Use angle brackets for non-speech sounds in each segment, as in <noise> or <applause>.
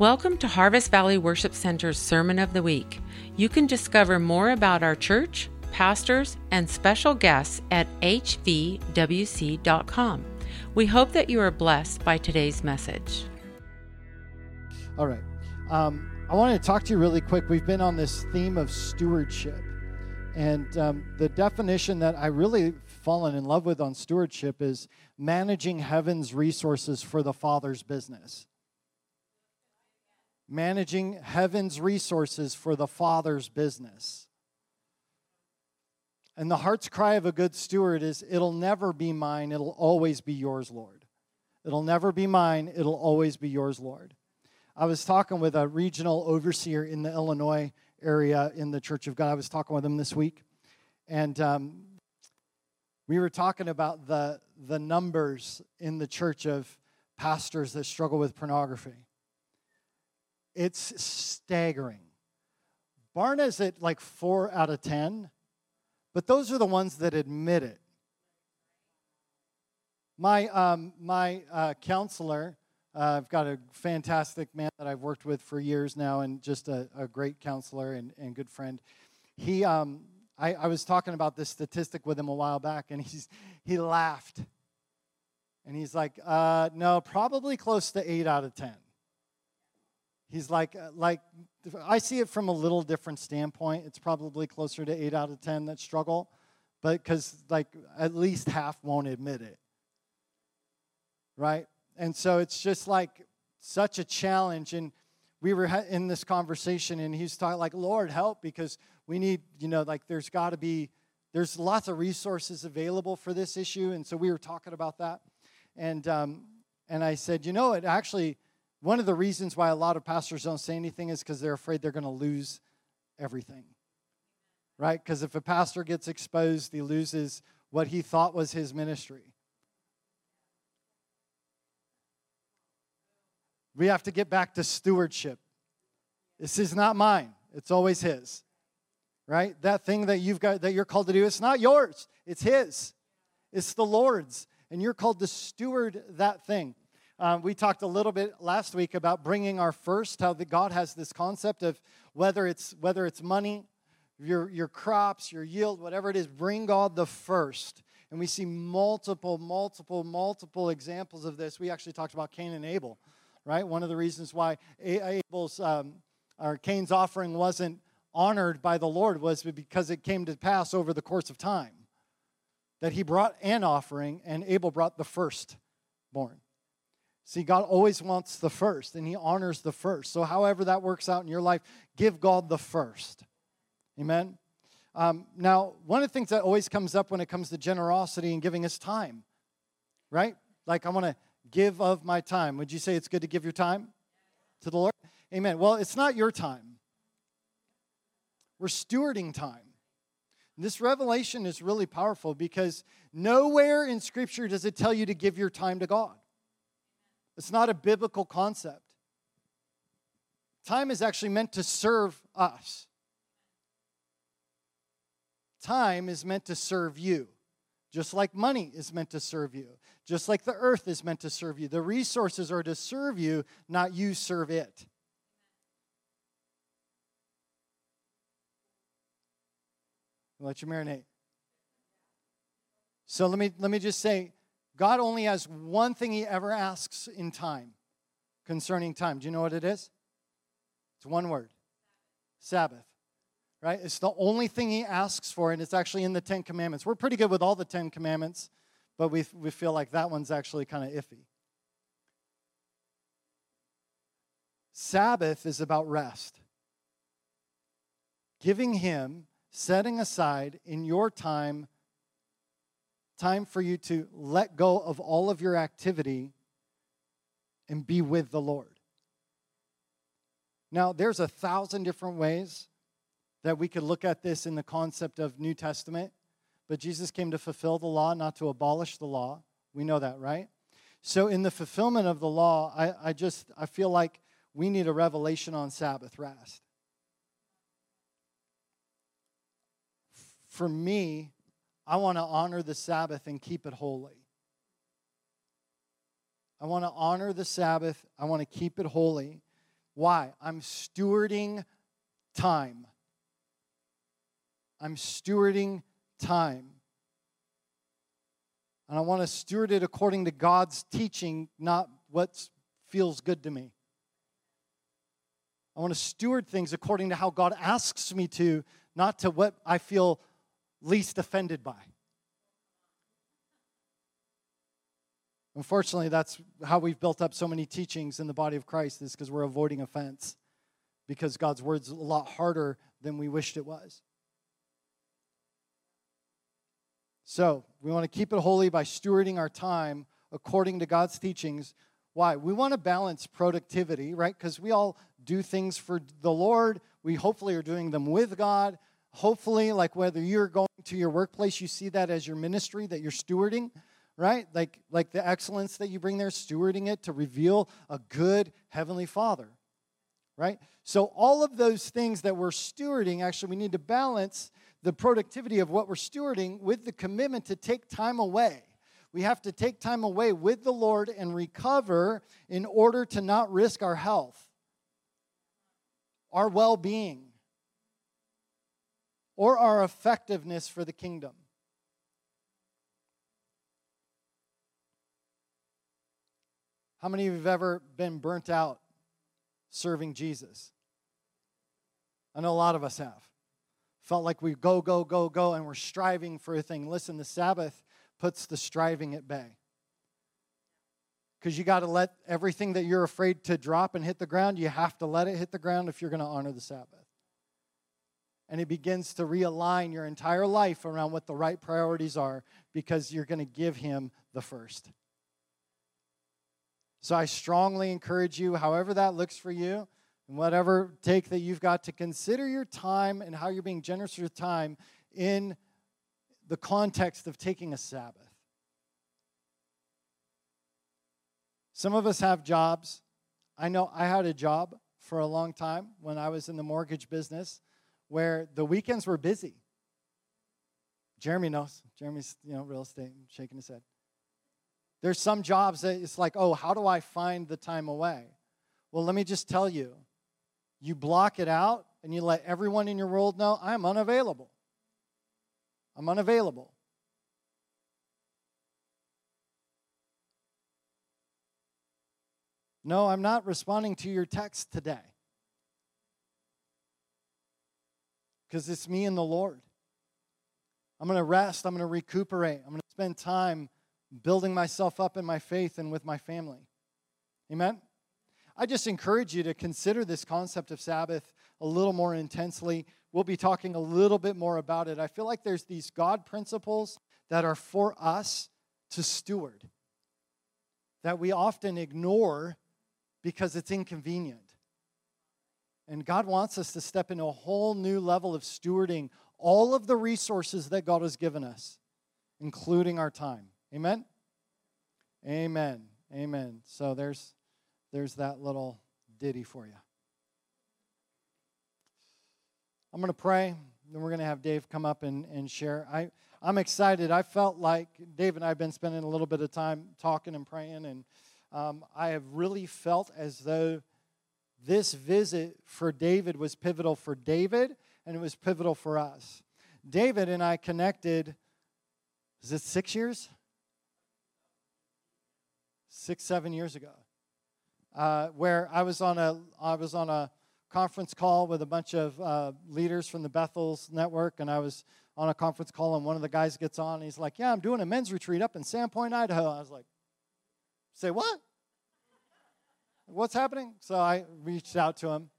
Welcome to Harvest Valley Worship Center's Sermon of the Week. You can discover more about our church, pastors, and special guests at hvwc.com. We hope that you are blessed by today's message. All right. Um, I want to talk to you really quick. We've been on this theme of stewardship. And um, the definition that I really fallen in love with on stewardship is managing heaven's resources for the Father's business. Managing heaven's resources for the Father's business. And the heart's cry of a good steward is it'll never be mine, it'll always be yours, Lord. It'll never be mine, it'll always be yours, Lord. I was talking with a regional overseer in the Illinois area in the Church of God. I was talking with him this week, and um, we were talking about the, the numbers in the church of pastors that struggle with pornography. It's staggering. Barna's at like four out of 10, but those are the ones that admit it. My, um, my uh, counselor, uh, I've got a fantastic man that I've worked with for years now and just a, a great counselor and, and good friend. He, um, I, I was talking about this statistic with him a while back, and he's, he laughed. And he's like, uh, no, probably close to 8 out of 10. He's like, uh, like, I see it from a little different standpoint. It's probably closer to 8 out of 10 that struggle, but because, like, at least half won't admit it. Right? And so it's just like such a challenge. And we were in this conversation, and he's talking, like, Lord, help, because we need, you know, like there's got to be, there's lots of resources available for this issue. And so we were talking about that. And, um, and I said, you know, it actually, one of the reasons why a lot of pastors don't say anything is because they're afraid they're going to lose everything. Right? Because if a pastor gets exposed, he loses what he thought was his ministry. We have to get back to stewardship. This is not mine, it's always his right? That thing that you've got that you're called to do, it's not yours, it's his. It's the Lord's, and you're called to steward that thing. Um, we talked a little bit last week about bringing our first. How the God has this concept of whether it's whether it's money, your your crops, your yield, whatever it is, bring God the first. And we see multiple, multiple, multiple examples of this. We actually talked about Cain and Abel, right? One of the reasons why Abel's um, or Cain's offering wasn't honored by the Lord was because it came to pass over the course of time that he brought an offering and Abel brought the firstborn. See, God always wants the first and he honors the first. So, however that works out in your life, give God the first. Amen. Um, now, one of the things that always comes up when it comes to generosity and giving is time, right? Like, I want to give of my time. Would you say it's good to give your time to the Lord? Amen. Well, it's not your time. We're stewarding time. This revelation is really powerful because nowhere in Scripture does it tell you to give your time to God. It's not a biblical concept. Time is actually meant to serve us. Time is meant to serve you, just like money is meant to serve you, just like the earth is meant to serve you. The resources are to serve you, not you serve it. let you marinate. So let me let me just say, God only has one thing He ever asks in time, concerning time. Do you know what it is? It's one word: Sabbath. Right? It's the only thing He asks for, and it's actually in the Ten Commandments. We're pretty good with all the Ten Commandments, but we we feel like that one's actually kind of iffy. Sabbath is about rest. Giving Him setting aside in your time time for you to let go of all of your activity and be with the Lord. Now, there's a thousand different ways that we could look at this in the concept of New Testament, but Jesus came to fulfill the law, not to abolish the law. We know that, right? So, in the fulfillment of the law, I, I just I feel like we need a revelation on Sabbath rest. for me, I want to honor the Sabbath and keep it holy. I want to honor the Sabbath. I want to keep it holy. Why? I'm stewarding time. I'm stewarding time. And I want to steward it according to God's teaching, not what feels good to me. I want to steward things according to how God asks me to, not to what I feel least offended by. Unfortunately, that's how we've built up so many teachings in the body of Christ, is because we're avoiding offense, because God's word's a lot harder than we wished it was. So, we want to keep it holy by stewarding our time according to God's teachings. Why? We want to balance productivity, right? Because we all do things for the Lord. We hopefully are doing them with God. Hopefully, like whether you're going to your workplace, you see that as your ministry that you're stewarding right? Like, like the excellence that you bring there, stewarding it to reveal a good heavenly Father, right? So, all of those things that we're stewarding, actually, we need to balance the productivity of what we're stewarding with the commitment to take time away. We have to take time away with the Lord and recover in order to not risk our health, our well being, or our effectiveness for the kingdom. How many of you have ever been burnt out serving Jesus? I know a lot of us have. Felt like we go, go, go, go, and we're striving for a thing. Listen, the Sabbath puts the striving at bay. Because you got to let everything that you're afraid to drop and hit the ground, you have to let it hit the ground if you're going to honor the Sabbath. And it begins to realign your entire life around what the right priorities are because you're going to give Him the first. So I strongly encourage you, however that looks for you, and whatever take that you've got to consider your time and how you're being generous with time in the context of taking a Sabbath. Some of us have jobs. I know I had a job for a long time when I was in the mortgage business where the weekends were busy. Jeremy knows. Jeremy's, you know, real estate, shaking his head. There's some jobs that it's like, oh, how do I find the time away? Well, let me just tell you you block it out and you let everyone in your world know I'm unavailable. I'm unavailable. No, I'm not responding to your text today. Because it's me and the Lord. I'm going to rest. I'm going to recuperate. I'm going to spend time building myself up in my faith and with my family. Amen? I just encourage you to consider this concept of Sabbath a little more intensely. We'll be talking a little bit more about it. I feel like there's these God principles that are for us to steward that we often ignore because it's inconvenient. And God wants us to step into a whole new level of stewarding all of the resources that God has given us, including our time. Amen? Amen. Amen. So there's there's that little ditty for you. I'm going to pray, then we're going to have Dave come up and, and share. I, I'm excited. I felt like Dave and I have been spending a little bit of time talking and praying, and um, I have really felt as though this visit for David was pivotal for David, and it was pivotal for us. David and I connected, is it six years? six, seven years ago, uh, where I was on a I was on a conference call with a bunch of uh, leaders from the Bethel's network, and I was on a conference call, and one of the guys gets on, and he's like, "Yeah, I'm doing a men's retreat up in Sandpoint, Idaho." I was like, "Say what? What's happening?" So I reached out to him,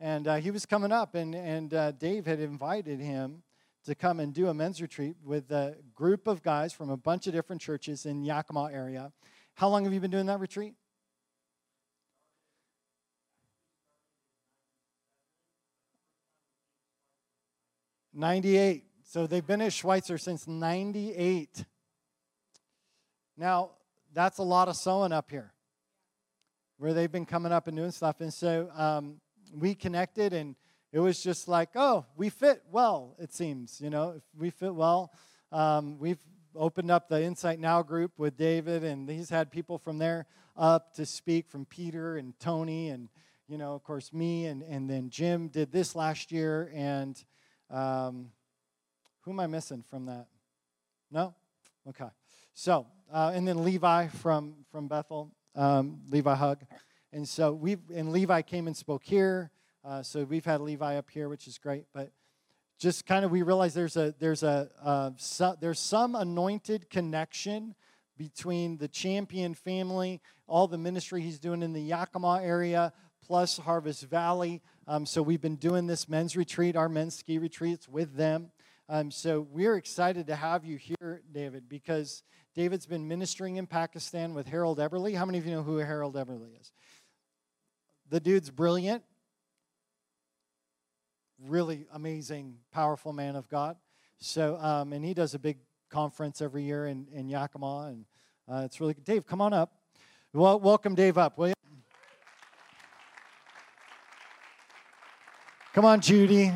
and uh, he was coming up, and and uh, Dave had invited him to come and do a men's retreat with a group of guys from a bunch of different churches in Yakima area. How long have you been doing that retreat? Ninety-eight. So they've been at Schweitzer since ninety-eight. Now that's a lot of sowing up here, where they've been coming up and doing stuff. And so um, we connected, and it was just like, oh, we fit well. It seems, you know, we fit well. Um, we've opened up the Insight Now group with David, and he's had people from there up to speak from Peter and Tony and you know, of course, me and, and then Jim did this last year. And um, who am I missing from that? No? Okay. So, uh, and then Levi from, from Bethel, um, Levi Hug. And so we and Levi came and spoke here. Uh, so we've had Levi up here, which is great. But just kind of we realize there's a there's a uh, so, there's some anointed connection between the champion family, all the ministry he's doing in the Yakima area, plus Harvest Valley. Um, so we've been doing this men's retreat, our men's ski retreats with them. Um, so we're excited to have you here, David, because David's been ministering in Pakistan with Harold Eberle. How many of you know who Harold Eberle is? The dude's brilliant, really amazing, powerful man of God. So, um, and he does a big conference every year in, in Yakima, and uh, it's really good. Dave, come on up. Well, welcome Dave up, will you? Come on, Judy.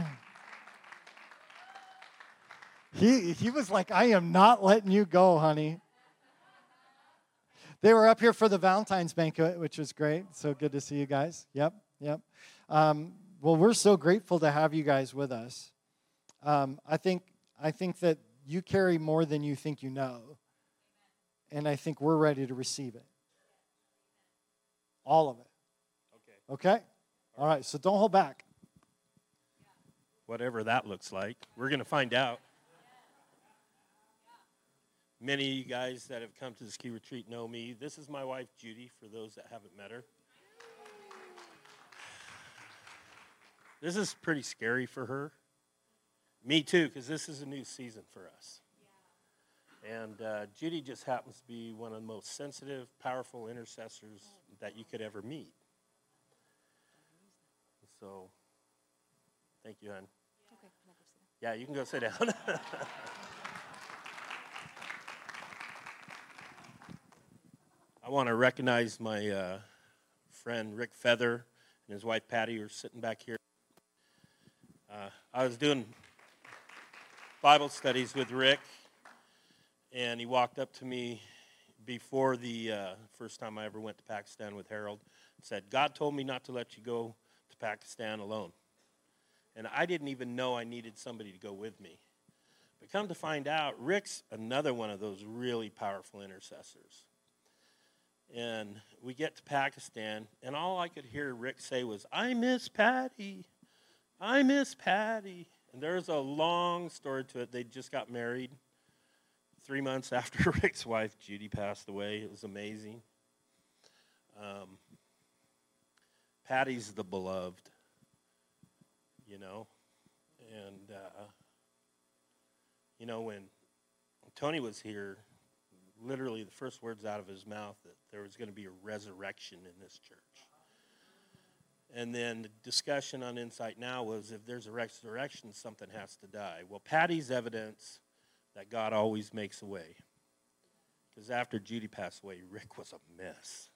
He, he was like, I am not letting you go, honey. They were up here for the Valentine's banquet, which was great. So good to see you guys. Yep, yep. Um, well, we're so grateful to have you guys with us. Um, I think I think that you carry more than you think you know, and I think we're ready to receive it. All of it. Okay. Okay. All right. So don't hold back. Whatever that looks like, we're going to find out. Many of you guys that have come to the ski retreat know me. This is my wife, Judy, for those that haven't met her. This is pretty scary for her. Me too, because this is a new season for us. And uh, Judy just happens to be one of the most sensitive, powerful intercessors that you could ever meet. So, thank you, hon. Yeah, you can go sit down. <laughs> I want to recognize my uh, friend Rick Feather and his wife Patty, who are sitting back here. Uh, I was doing Bible studies with Rick, and he walked up to me before the uh, first time I ever went to Pakistan with Harold and said, God told me not to let you go to Pakistan alone. And I didn't even know I needed somebody to go with me. But come to find out, Rick's another one of those really powerful intercessors. And we get to Pakistan, and all I could hear Rick say was, I miss Patty. I miss Patty. And there's a long story to it. They just got married three months <laughs> after <laughs> Rick's wife, Judy, passed away. It was amazing. Um, Patty's the beloved, you know. And, uh, you know, when Tony was here, literally the first words out of his mouth that there was going to be a resurrection in this church. And then the discussion on Insight Now was if there's a resurrection, something has to die. Well, Patty's evidence that God always makes a way. Because after Judy passed away, Rick was a mess.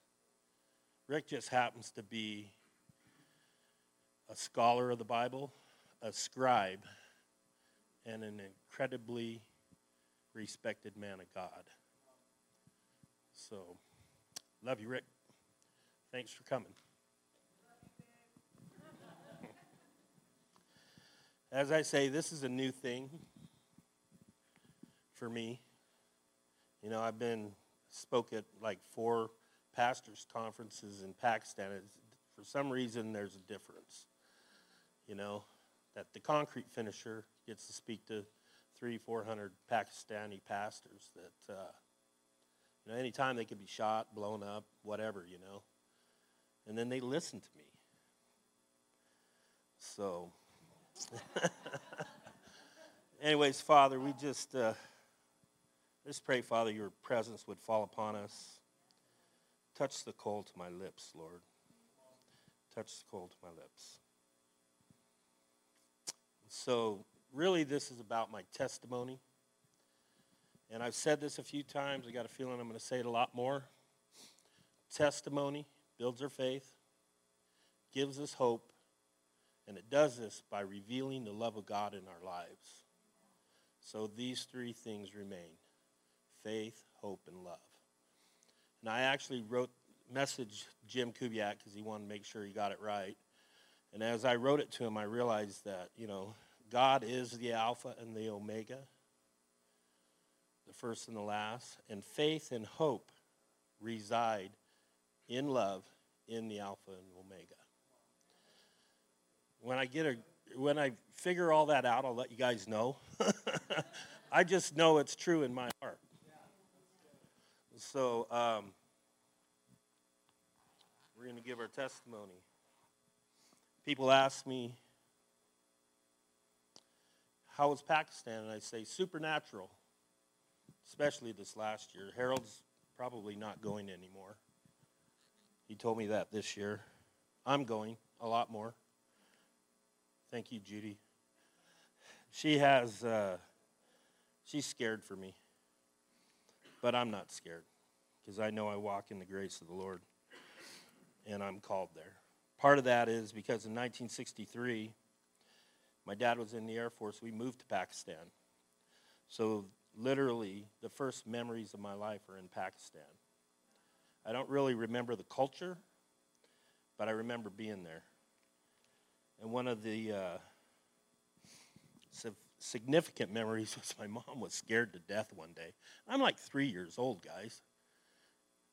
Rick just happens to be a scholar of the Bible, a scribe, and an incredibly respected man of God. So, love you, Rick. Thanks for coming. As I say, this is a new thing for me. You know, I've been spoke at like four pastors' conferences in Pakistan. It's, for some reason, there's a difference. You know, that the concrete finisher gets to speak to three, four hundred Pakistani pastors. That uh, you know, anytime they could be shot, blown up, whatever. You know, and then they listen to me. So, <laughs> anyways, Father, we just. Uh, Let's pray, Father, your presence would fall upon us. Touch the coal to my lips, Lord. Touch the coal to my lips. So, really, this is about my testimony. And I've said this a few times. I got a feeling I'm going to say it a lot more. Testimony builds our faith, gives us hope, and it does this by revealing the love of God in our lives. So, these three things remain faith, hope, and love. And I actually wrote message Jim Kubiak because he wanted to make sure he got it right. And as I wrote it to him, I realized that, you know, God is the Alpha and the Omega, first and the last, and faith and hope reside in love in the Alpha and Omega. When I get a when I figure all that out, I'll let you guys know. <laughs> I just know it's true in my heart. So um, we're going to give our testimony. People ask me, How was Pakistan? And I say, Supernatural, especially this last year. Harold's probably not going anymore. He told me that this year. I'm going a lot more. Thank you, Judy. She has, uh, she's scared for me. But I'm not scared because I know I walk in the grace of the Lord and I'm called there. Part of that is because in 1963, my dad was in the Air Force. We moved to Pakistan. So, literally, the first memories of my life are in Pakistan. I don't really remember the culture, but I remember being there. And one of the uh, significant memories <laughs> was my mom was scared to death one day. I'm like three years old, guys.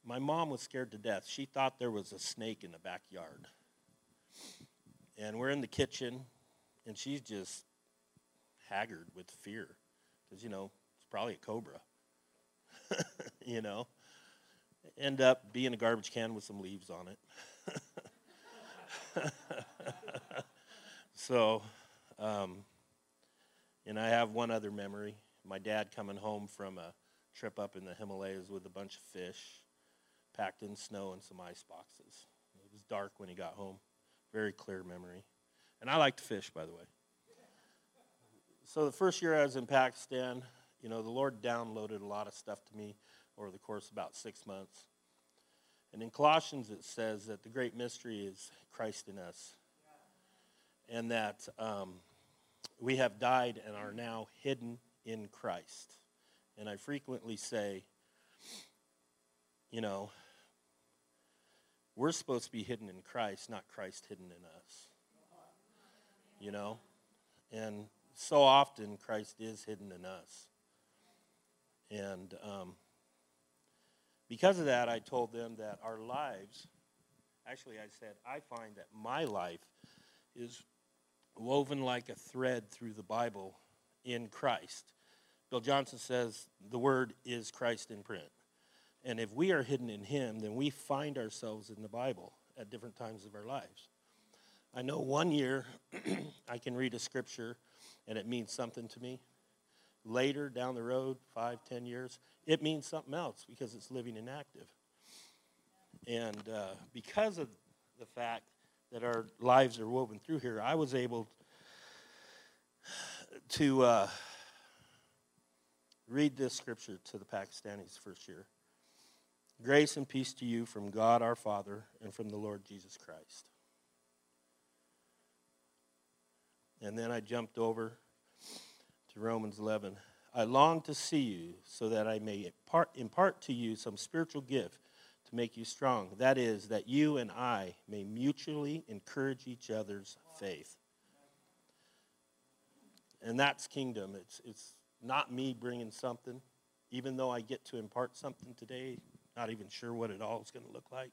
My mom was scared to death. She thought there was a snake in the backyard. And we're in the kitchen, and she's just haggard with fear because, you know, probably a cobra. <laughs> you know? End up being a garbage can with some leaves on it. <laughs> so, um, and I have one other memory. My dad coming home from a trip up in the Himalayas with a bunch of fish, packed in snow and some ice boxes. It was dark when he got home. Very clear memory. And I like to fish, by the way. So the first year I was in Pakistan, you know, the Lord downloaded a lot of stuff to me over the course about six months. And in Colossians, it says that the great mystery is Christ in us. And that um, we have died and are now hidden in Christ. And I frequently say, you know, we're supposed to be hidden in Christ, not Christ hidden in us. You know? And so often Christ is hidden in us. And um, because of that, I told them that our lives, actually, I said, I find that my life is woven like a thread through the Bible in Christ. Bill Johnson says the word is Christ in print. And if we are hidden in Him, then we find ourselves in the Bible at different times of our lives. I know one year <clears throat> I can read a scripture and it means something to me. Later down the road, five, ten years, it means something else because it's living and active. And uh, because of the fact that our lives are woven through here, I was able to uh, read this scripture to the Pakistanis first year. Grace and peace to you from God our Father and from the Lord Jesus Christ. And then I jumped over to Romans 11. I long to see you so that I may impart, impart to you some spiritual gift to make you strong. That is, that you and I may mutually encourage each other's faith. And that's kingdom. It's, it's not me bringing something, even though I get to impart something today, not even sure what it all is going to look like.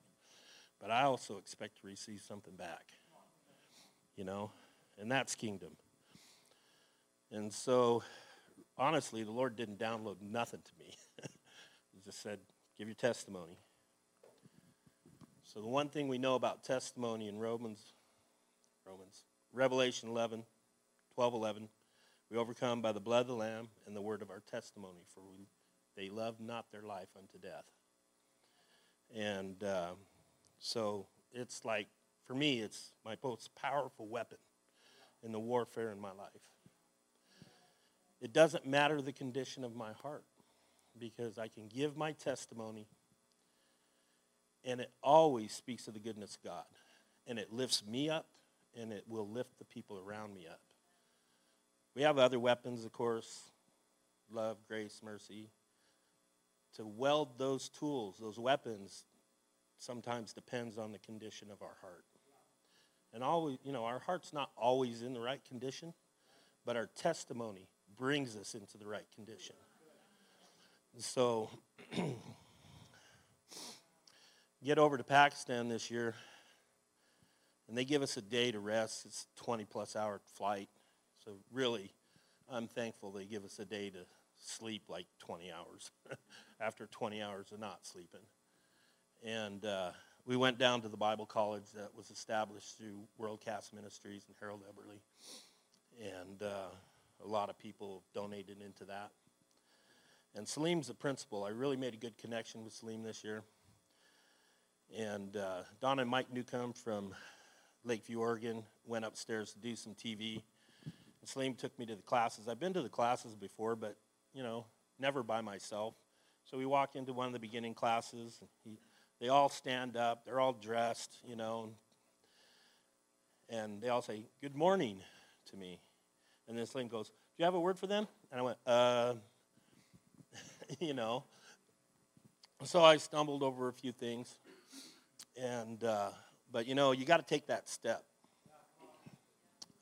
But I also expect to receive something back. You know? And that's kingdom. And so, honestly, the Lord didn't download nothing to me. <laughs> he just said, give your testimony. So the one thing we know about testimony in Romans, Romans, Revelation 11, 12, 11, we overcome by the blood of the Lamb and the word of our testimony, for we, they loved not their life unto death. And uh, so it's like, for me, it's my most powerful weapon in the warfare in my life. It doesn't matter the condition of my heart because I can give my testimony and it always speaks of the goodness of God. And it lifts me up, and it will lift the people around me up. We have other weapons, of course love, grace, mercy. To weld those tools, those weapons sometimes depends on the condition of our heart. And always, you know, our heart's not always in the right condition, but our testimony brings us into the right condition. So, <clears throat> get over to Pakistan this year, and they give us a day to rest. It's a 20 plus hour flight. So, really, I'm thankful they give us a day to sleep like 20 hours <laughs> after 20 hours of not sleeping. And uh, we went down to the Bible college that was established through Worldcast Ministries and Harold Eberle. And uh, a lot of people donated into that. And Salim's the principal. I really made a good connection with Salim this year. And uh, Don and Mike Newcomb from Lakeview, Oregon, went upstairs to do some TV. And Salim took me to the classes. I've been to the classes before, but, you know, never by myself. So we walk into one of the beginning classes. He, they all stand up. They're all dressed, you know. And they all say, good morning to me. And then Salim goes, do you have a word for them? And I went, uh, <laughs> you know. So I stumbled over a few things. And, uh, but you know, you got to take that step.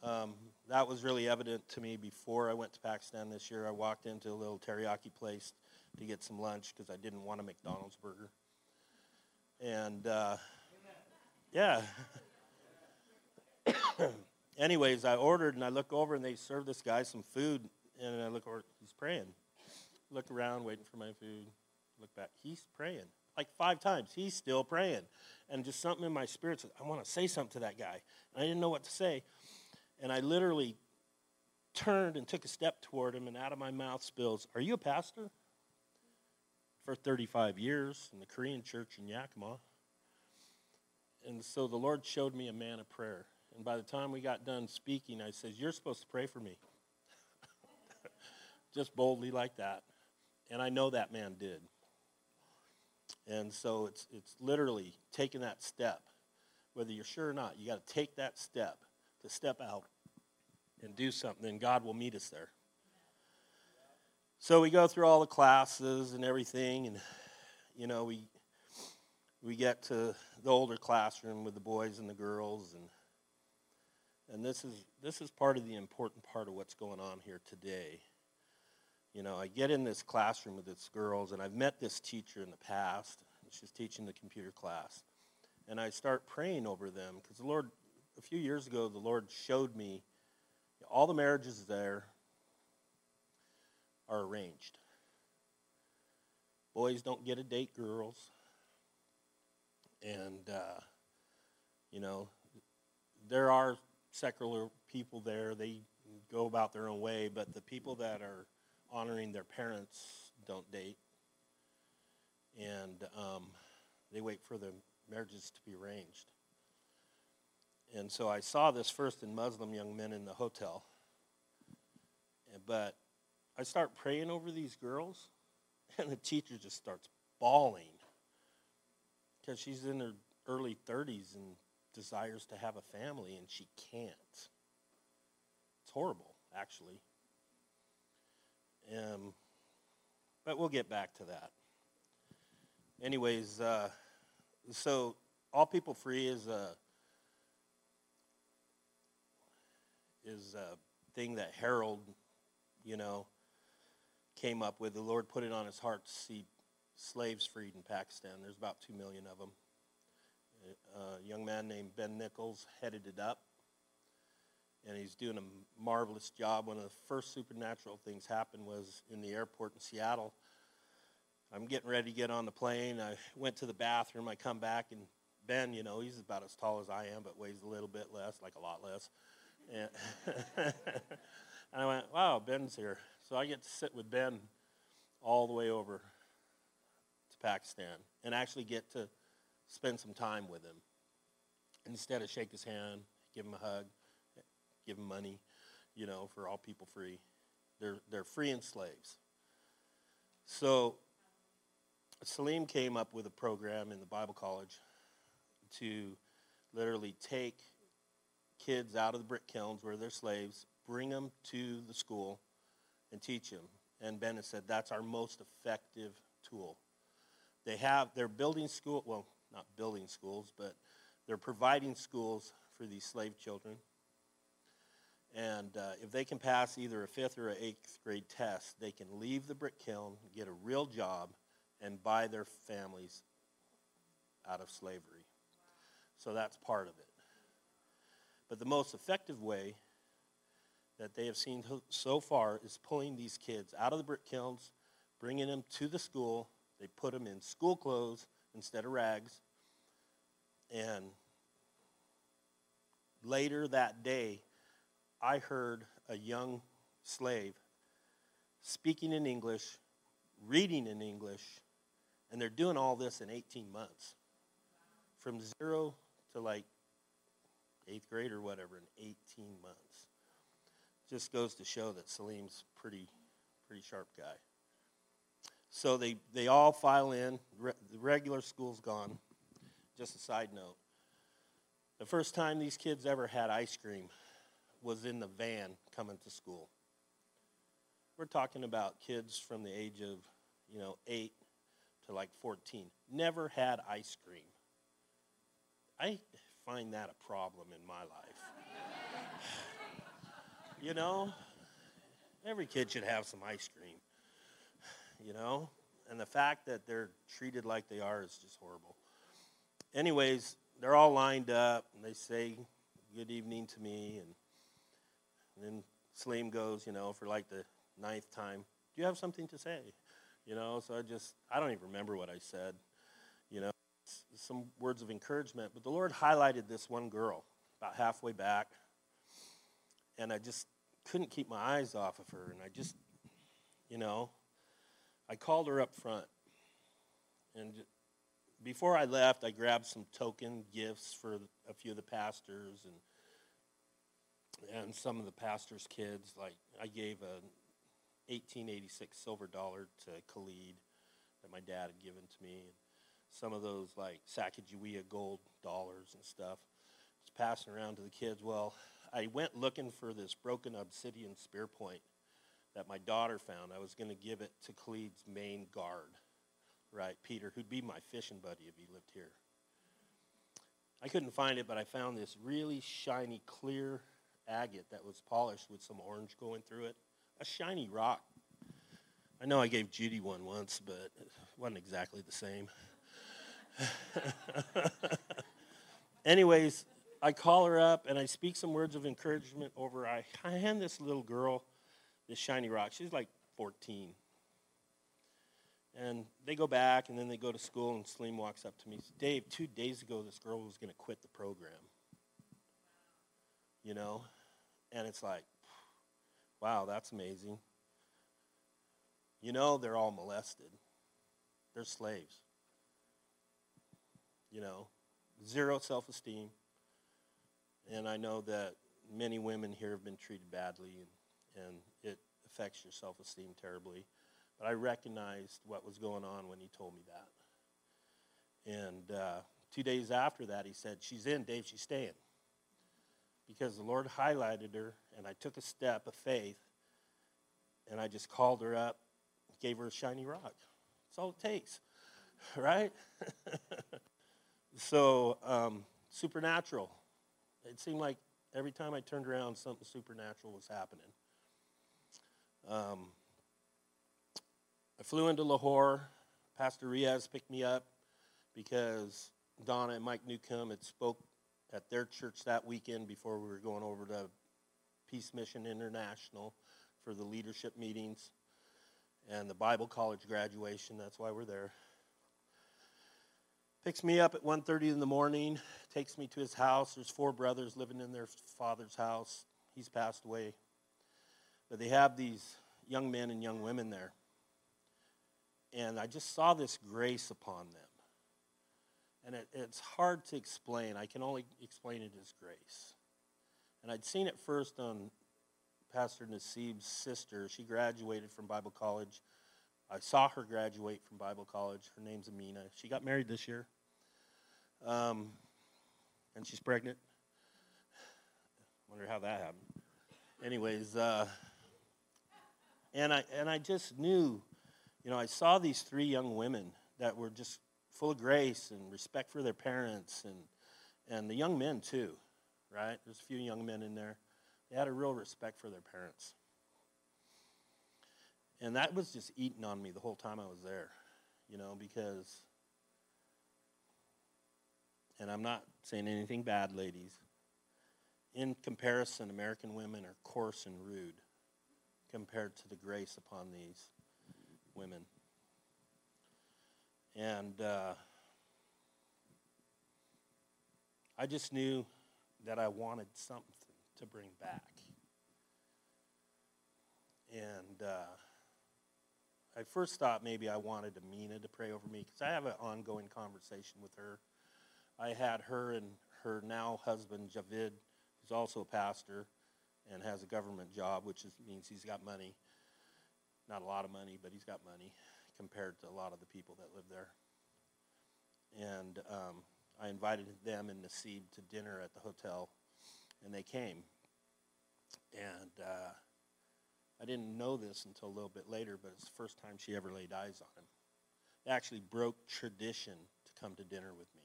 Um, that was really evident to me before I went to Pakistan this year. I walked into a little teriyaki place to get some lunch because I didn't want a McDonald's burger. And uh, yeah. <coughs> <coughs> Anyways, I ordered and I look over and they serve this guy some food. And I look over, he's praying. Look around, waiting for my food. Look back, he's praying. Like five times, he's still praying. And just something in my spirit said, I want to say something to that guy. And I didn't know what to say. And I literally turned and took a step toward him, and out of my mouth spills, Are you a pastor? For 35 years in the Korean church in Yakima. And so the Lord showed me a man of prayer. And by the time we got done speaking, I said, You're supposed to pray for me. <laughs> Just boldly like that. And I know that man did. And so it's, it's literally taking that step. Whether you're sure or not, you got to take that step to step out and do something, and God will meet us there. So we go through all the classes and everything, and you know we we get to the older classroom with the boys and the girls, and and this is this is part of the important part of what's going on here today. You know, I get in this classroom with these girls, and I've met this teacher in the past. She's teaching the computer class, and I start praying over them because the Lord a few years ago, the Lord showed me all the marriages there are arranged. Boys don't get a date girls. And, uh, you know, there are secular people there. They go about their own way, but the people that are honoring their parents don't date. And um, they wait for the marriages to be arranged. And so I saw this first in Muslim young men in the hotel. But I start praying over these girls, <laughs> and the teacher just starts bawling because she's in her early 30s and desires to have a family, and she can't. It's horrible, actually. Um, but we'll get back to that. Anyways, uh, so All People Free is a is a thing that Harold, you know, came up with. The Lord put it on his heart to see slaves freed in Pakistan. There's about two million of them. A young man named Ben Nichols headed it up, and he's doing a marvelous job. One of the first supernatural things happened was in the airport in Seattle. I'm getting ready to get on the plane. I went to the bathroom. I come back, and Ben, you know, he's about as tall as I am, but weighs a little bit less, like a lot less. And, <laughs> and I went, wow, Ben's here. So I get to sit with Ben all the way over to Pakistan and actually get to spend some time with him. Instead of shake his hand, give him a hug, give him money, you know, for all people free. They're, they're free and slaves. So Salim came up with a program in the Bible college to literally take kids out of the brick kilns where they're slaves, bring them to the school, and teach them. And Bennett said that's our most effective tool. They have they're building school. Well, not building schools, but they're providing schools for these slave children. And uh, if they can pass either a fifth or an eighth grade test, they can leave the brick kiln, get a real job, and buy their families out of slavery. So that's part of it. But the most effective way that they have seen so far is pulling these kids out of the brick kilns, bringing them to the school. They put them in school clothes instead of rags. And later that day, I heard a young slave speaking in English, reading in English, and they're doing all this in 18 months. From zero to like eighth grade or whatever in 18 months. Just goes to show that Salim's pretty, pretty sharp guy. So they, they all file in. Re- the regular school's gone. Just a side note. The first time these kids ever had ice cream was in the van coming to school. We're talking about kids from the age of, you know, 8 to like 14. Never had ice cream. I find that a problem in my life. <laughs> you know, every kid should have some ice cream. You know, and the fact that they're treated like they are is just horrible. Anyways, they're all lined up and they say good evening to me and and then Salim goes, you know, for like the ninth time, do you have something to say? You know, so I just, I don't even remember what I said, you know, some words of encouragement. But the Lord highlighted this one girl about halfway back, and I just couldn't keep my eyes off of her. And I just, you know, I called her up front. And before I left, I grabbed some token gifts for a few of the pastors and and some of the pastor's kids. Like I gave a 1886 silver dollar to Khalid that my dad had given to me, and some of those like Sacagawea gold dollars and stuff. Just passing around to the kids. Well, I went looking for this broken obsidian spear point that my daughter found. I was going to give it to Khalid's main guard, right, Peter, who'd be my fishing buddy if he lived here. I couldn't find it, but I found this really shiny, clear agate that was polished with some orange going through it. A shiny rock. I know I gave Judy one once, but it wasn't exactly the same. <laughs> Anyways, I call her up and I speak some words of encouragement over. I hand this little girl this shiny rock. She's like 14. And they go back and then they go to school and Salim walks up to me. Dave, two days ago this girl was going to quit the program. You know? And it's like, wow, that's amazing. You know, they're all molested, they're slaves. You know, zero self esteem. And I know that many women here have been treated badly, and, and affects your self esteem terribly. But I recognized what was going on when he told me that. And uh, two days after that, he said, She's in, Dave, she's staying because the Lord highlighted her, and I took a step of faith, and I just called her up, gave her a shiny rock. That's all it takes, <laughs> right? <laughs> so, um, supernatural. It seemed like every time I turned around, something supernatural was happening. Um, I flew into Lahore. Pastor Riaz picked me up because Donna and Mike Newcomb had spoke at their church that weekend before we were going over to Peace Mission International for the leadership meetings and the Bible college graduation. That's why we're there. Picks me up at 1.30 in the morning, takes me to his house. There's four brothers living in their father's house. He's passed away. But they have these young men and young women there. And I just saw this grace upon them and it, it's hard to explain. I can only explain it as grace. And I'd seen it first on Pastor Nasib's sister. She graduated from Bible college. I saw her graduate from Bible college. Her name's Amina. She got married this year. Um, and she's pregnant. Wonder how that happened. Anyways, uh, and I and I just knew, you know, I saw these three young women that were just full of grace and respect for their parents and, and the young men too, right? There's a few young men in there. They had a real respect for their parents. And that was just eating on me the whole time I was there, you know, because, and I'm not saying anything bad, ladies. In comparison, American women are coarse and rude compared to the grace upon these women. And uh, I just knew that I wanted something to bring back. And uh, I first thought maybe I wanted Amina to pray over me because I have an ongoing conversation with her. I had her and her now husband, Javid, who's also a pastor and has a government job, which is, means he's got money. Not a lot of money, but he's got money compared to a lot of the people that live there. And um, I invited them and Nasib to dinner at the hotel, and they came. And uh, I didn't know this until a little bit later, but it's the first time she ever laid eyes on him. They actually broke tradition to come to dinner with me.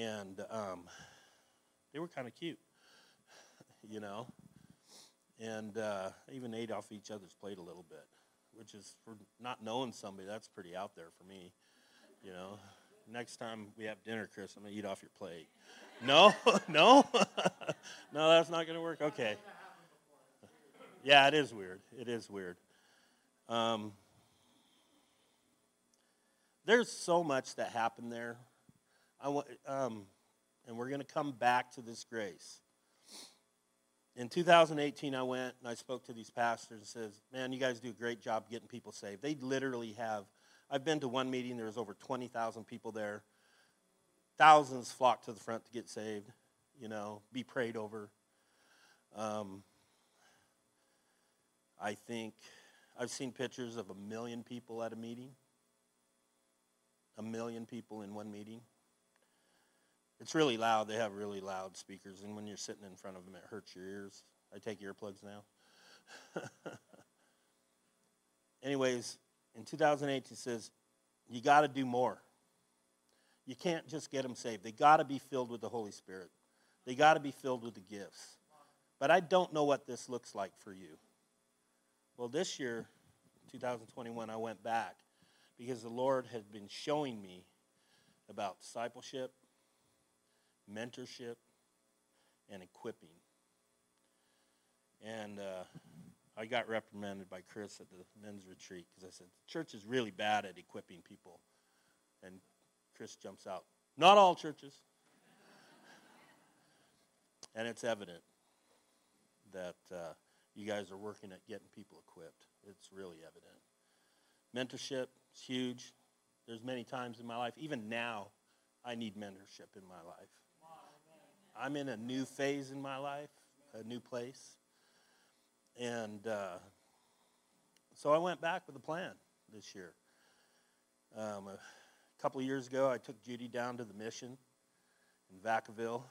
And um, they were kind of cute, you know. And uh, even ate off each other's plate a little bit, which is for not knowing somebody, that's pretty out there for me, you know. Next time we have dinner, Chris, I'm to eat off your plate. No? <laughs> no? <laughs> no, that's not to work? Okay. Yeah, it is weird. It is weird. Um, there's so much that happened there. I want, um, and we're going to come back to this grace. In 2018, I went and I spoke to these pastors and says, "Man, you guys do a great job getting people saved." They literally have. I've been to one meeting. There was over 20,000 people there. Thousands flocked to the front to get saved. You know, be prayed over. Um, I think I've seen pictures of a million people at a meeting. A million people in one meeting. It's really loud. They have really loud speakers, and when you're sitting in front of them, it hurts your ears. I take earplugs now. <laughs> Anyways, in 2008, he says, You got to do more. You can't just get them saved. They got to be filled with the Holy Spirit, they got to be filled with the gifts. But I don't know what this looks like for you. Well, this year, 2021, I went back because the Lord had been showing me about discipleship, mentorship, and equipping. And uh, I got reprimanded by Chris at the men's retreat because I said, the church is really bad at equipping people. And Chris jumps out, not all churches. and it's evident that uh, you guys are working at getting people equipped. It's really evident. Mentorship is huge. There's many times in my life, even now, I need mentorship in my life. I'm in a new phase in my life, a new place. And uh, so I went back with a plan this year. Um, a couple of years ago, I took Judy down to the mission in Vacaville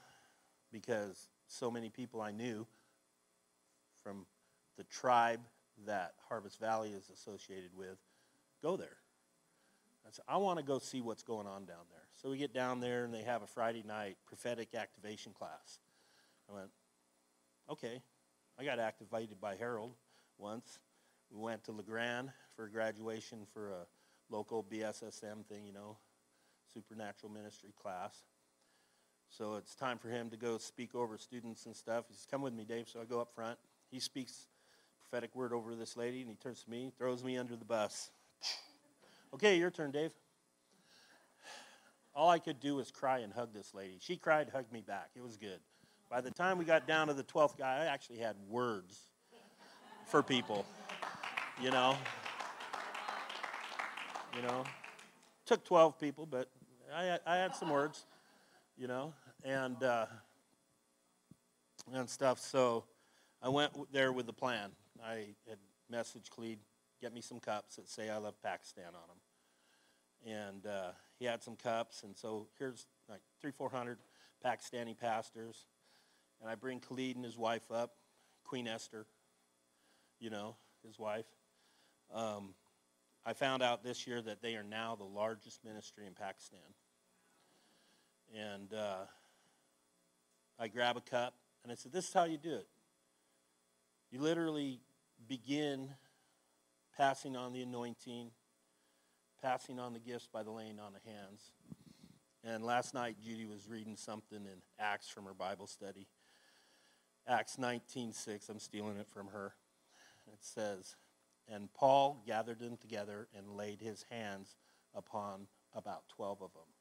because so many people I knew from the tribe that Harvest Valley is associated with go there. I said, I want to go see what's going on down there. So we get down there and they have a Friday night prophetic activation class. I went, okay. I got activated by Harold once. We went to La Grande for graduation for a local BSSM thing, you know, supernatural ministry class. So it's time for him to go speak over students and stuff. He says, Come with me, Dave. So I go up front. He speaks prophetic word over this lady, and he turns to me, throws me under the bus. <laughs> okay, your turn, Dave. All I could do was cry and hug this lady. She cried, hugged me back. It was good. By the time we got down to the 12th guy, I actually had words for people. You know? You know? Took 12 people, but I, I had some words, you know? And, uh, and stuff. So I went there with the plan. I had messaged Khalid, get me some cups that say I love Pakistan on them. And uh, he had some cups, and so here's like three, four hundred Pakistani pastors. And I bring Khalid and his wife up, Queen Esther, you know, his wife. Um, I found out this year that they are now the largest ministry in Pakistan. And uh, I grab a cup and I said, This is how you do it. You literally begin passing on the anointing, passing on the gifts by the laying on of hands. And last night, Judy was reading something in Acts from her Bible study. Acts 19:6. I'm stealing it from her. It says, "And Paul gathered them together and laid his hands upon about 12 of them,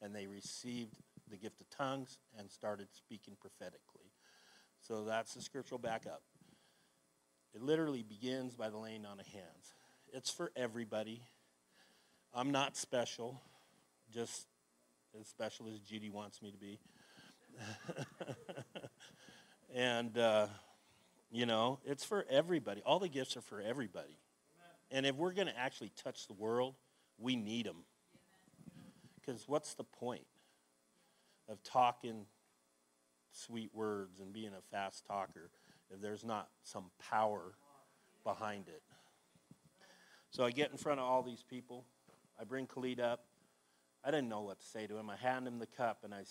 and they received the gift of tongues and started speaking prophetically." So that's the scriptural backup. It literally begins by the laying on of hands. It's for everybody. I'm not special, just as special as Judy wants me to be. <laughs> and, uh, you know, it's for everybody. All the gifts are for everybody. And if we're going to actually touch the world, we need them. Because what's the point of talking sweet words and being a fast talker if there's not some power behind it? So I get in front of all these people. I bring Khalid up. I didn't know what to say to him. I hand him the cup, and I.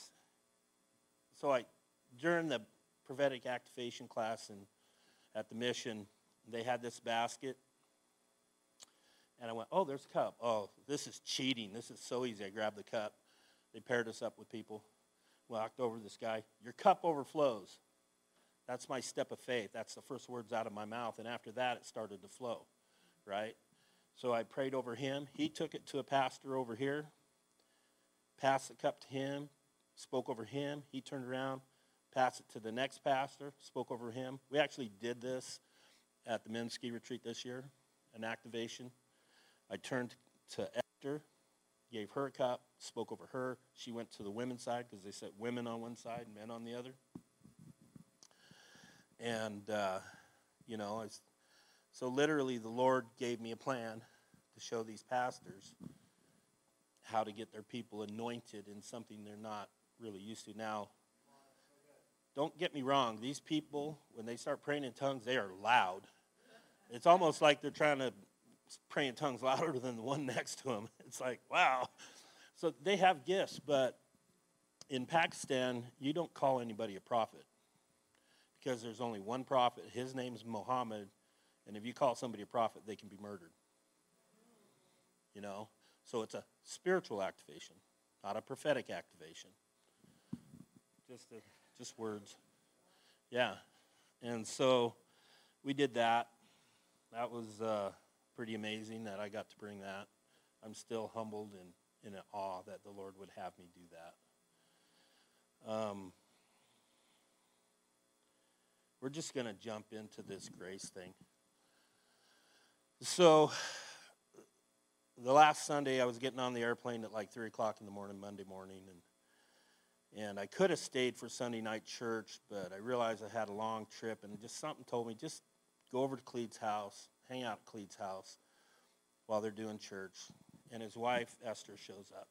So I, during the prophetic activation class and at the mission, they had this basket, and I went, "Oh, there's a cup. Oh, this is cheating. This is so easy." I grabbed the cup. They paired us up with people. Walked over this guy. Your cup overflows. That's my step of faith. That's the first words out of my mouth, and after that, it started to flow, right? So I prayed over him. He took it to a pastor over here passed the cup to him, spoke over him. He turned around, passed it to the next pastor, spoke over him. We actually did this at the men's ski retreat this year, an activation. I turned to Esther, gave her a cup, spoke over her. She went to the women's side because they set women on one side, and men on the other. And, uh, you know, so literally the Lord gave me a plan show these pastors how to get their people anointed in something they're not really used to. Now, don't get me wrong, these people, when they start praying in tongues, they are loud. It's almost like they're trying to pray in tongues <laughs> louder than the one next to them. It's like, wow. So they have gifts, but in Pakistan, you don't call anybody a prophet because there's only one prophet. His name's Muhammad, and if you call somebody a prophet, they can be murdered. You know? So it's a spiritual activation, not a prophetic activation. Just, a, just words. Yeah. And so we did that. That was uh, pretty amazing that I got to bring that. I'm still humbled and in awe that the Lord would have me do that. Um, we're just going to jump into this grace thing. So, the last Sunday, I was getting on the airplane at like 3 o'clock in the morning, Monday morning, and, and I could have stayed for Sunday night church, but I realized I had a long trip, and just something told me just go over to Khalid's house, hang out at Khalid's house while they're doing church. And his wife, Esther, shows up.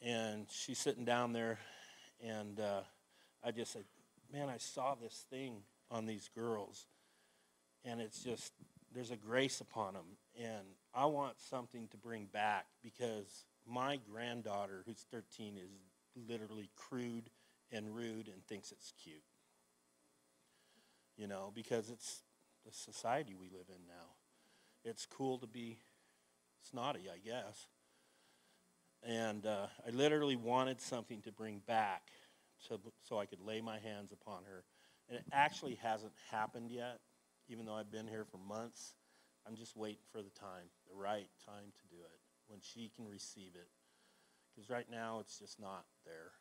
And she's sitting down there, and uh, I just said, Man, I saw this thing on these girls, and it's just, there's a grace upon them. And I want something to bring back because my granddaughter, who's 13, is literally crude and rude and thinks it's cute. You know, because it's the society we live in now. It's cool to be snotty, I guess. And uh, I literally wanted something to bring back to, so I could lay my hands upon her. And it actually hasn't happened yet, even though I've been here for months. I'm just waiting for the time, the right time to do it, when she can receive it. Because right now it's just not there.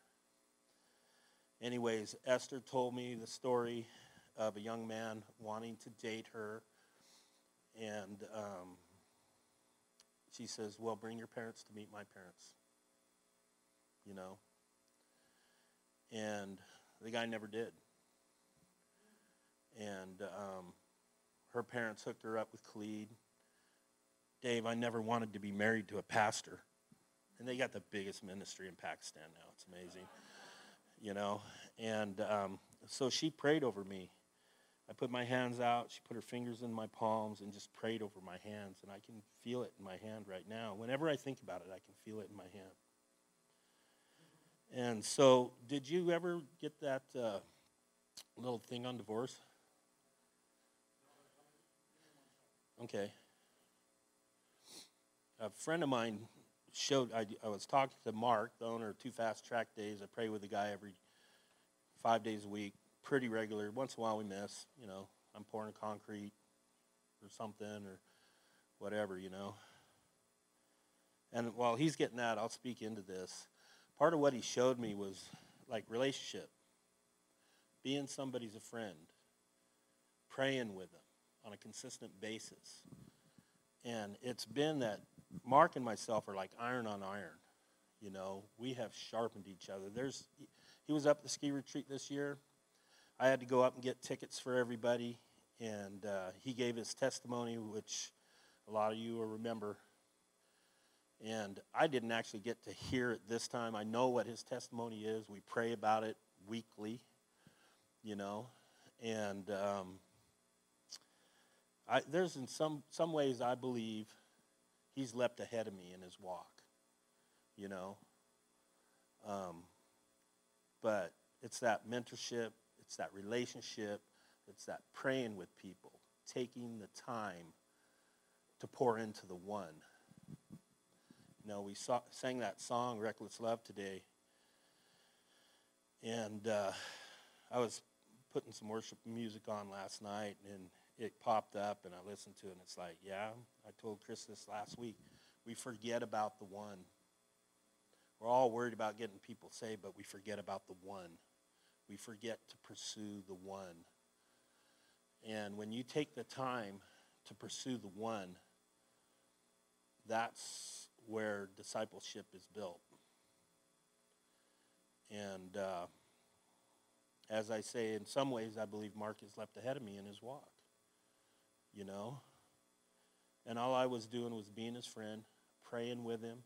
Anyways, Esther told me the story of a young man wanting to date her. And um, she says, Well, bring your parents to meet my parents. You know? And the guy never did. And um, her parents hooked her up with Khalid. Dave, I never wanted to be married to a pastor. And they got the biggest ministry in Pakistan now. It's amazing. You know? And um, so she prayed over me. I put my hands out. She put her fingers in my palms and just prayed over my hands. And I can feel it in my hand right now. Whenever I think about it, I can feel it in my hand. And so, did you ever get that uh, little thing on divorce? Okay. A friend of mine showed, I, I was talking to Mark, the owner of Two Fast Track Days. I pray with the guy every five days a week, pretty regular. Once in a while we miss, you know, I'm pouring concrete or something or whatever, you know. And while he's getting that, I'll speak into this. Part of what he showed me was like relationship, being somebody's a friend, praying with them on a consistent basis. And it's been that Mark and myself are like iron on iron. You know, we have sharpened each other. There's, he was up at the ski retreat this year. I had to go up and get tickets for everybody, and uh, he gave his testimony, which a lot of you will remember. And I didn't actually get to hear it this time. I know what his testimony is. We pray about it weekly, you know. And um, I, there's in some, some ways I believe he's leapt ahead of me in his walk, you know. Um, but it's that mentorship, it's that relationship, it's that praying with people, taking the time to pour into the one. You know, we saw, sang that song, Reckless Love, today. And uh, I was putting some worship music on last night, and it popped up, and I listened to it, and it's like, yeah, I told Chris this last week. We forget about the one. We're all worried about getting people saved, but we forget about the one. We forget to pursue the one. And when you take the time to pursue the one, that's where discipleship is built. And uh, as I say, in some ways, I believe Mark has leapt ahead of me in his walk. You know? And all I was doing was being his friend, praying with him.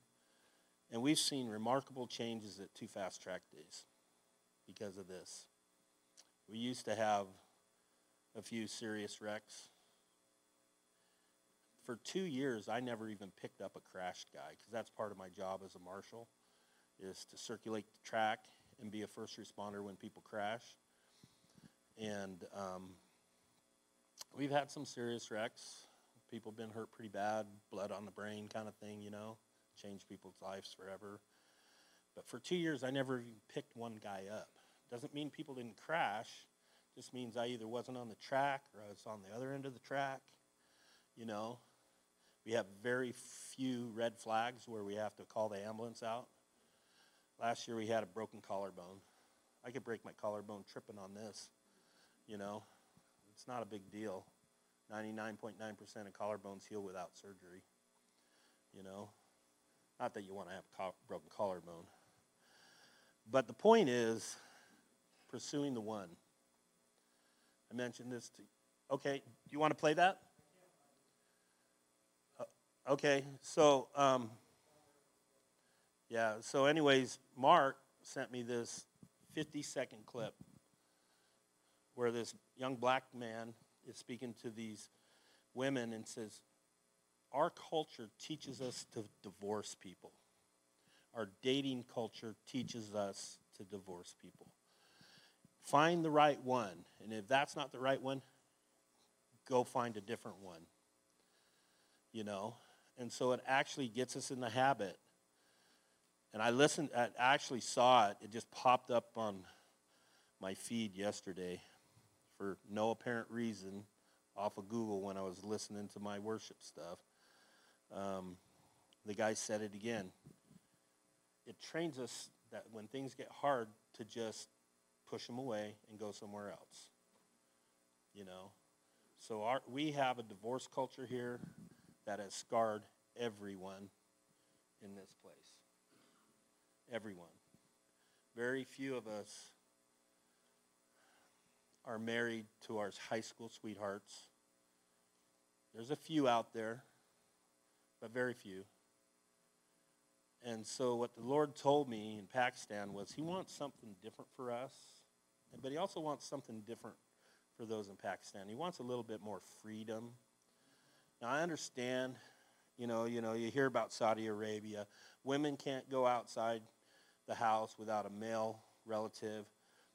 And we've seen remarkable changes at Two Fast Track Days because of this. We used to have a few serious wrecks. For two years, I never even picked up a crashed guy because that's part of my job as a marshal is to circulate the track and be a first responder when people crash. And um, we've had some serious wrecks. People been hurt pretty bad, blood on the brain kind of thing, you know change people's lives forever. But for two years, I never even picked one guy up. Doesn't mean people didn't crash. Just means I either wasn't on the track or I was on the other end of the track. You know, we have very few red flags where we have to call the ambulance out. Last year we had a broken collarbone. I could break my collarbone tripping on this. You know, it's not a big deal. 99.9% of collarbones heal without surgery. You know, not that you want to have a broken collarbone. But the point is pursuing the one. I mentioned this to Okay, do you want to play that? Uh, okay, so um, yeah, so anyways, Mark sent me this 50 second clip where this young black man is speaking to these women and says, our culture teaches us to divorce people. Our dating culture teaches us to divorce people. Find the right one. And if that's not the right one, go find a different one. You know? And so it actually gets us in the habit. And I listened, I actually saw it. It just popped up on my feed yesterday for no apparent reason off of Google when I was listening to my worship stuff. Um, the guy said it again. It trains us that when things get hard to just push them away and go somewhere else. You know? So our, we have a divorce culture here that has scarred everyone in this place. Everyone. Very few of us are married to our high school sweethearts. There's a few out there but very few. And so, what the Lord told me in Pakistan was He wants something different for us, but He also wants something different for those in Pakistan. He wants a little bit more freedom. Now I understand, you know, you know, you hear about Saudi Arabia. Women can't go outside the house without a male relative.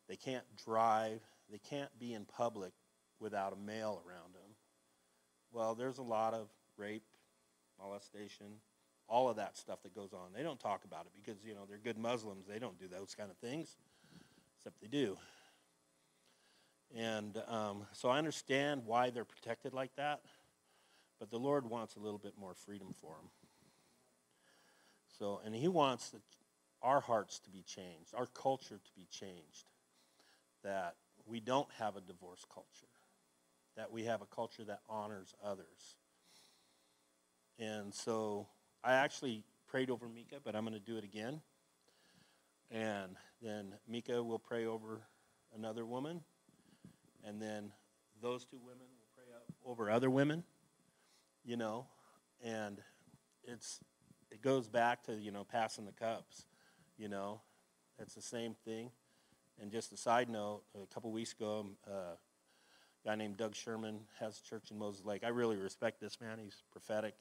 They can't drive. They can't be in public without a male around them. Well, there's a lot of rape, molestation, all of that stuff that goes on. They don't talk about it because, you know, they're good Muslims. They don't do those kind of things, except they do. And um, so I understand why they're protected like that, but the Lord wants a little bit more freedom for them. So, and He wants the, our hearts to be changed, our culture to be changed, that we don't have a divorce culture, that we have a culture that honors others. And so I actually prayed over Mika, but I'm going to do it again. And then Mika will pray over another woman. And then those two women will pray over other women, you know. And it's it goes back to, you know, passing the cups, you know. It's the same thing. And just a side note, a couple weeks ago, um, uh, a guy named Doug Sherman has a church in Moses Lake. I really respect this man. He's prophetic.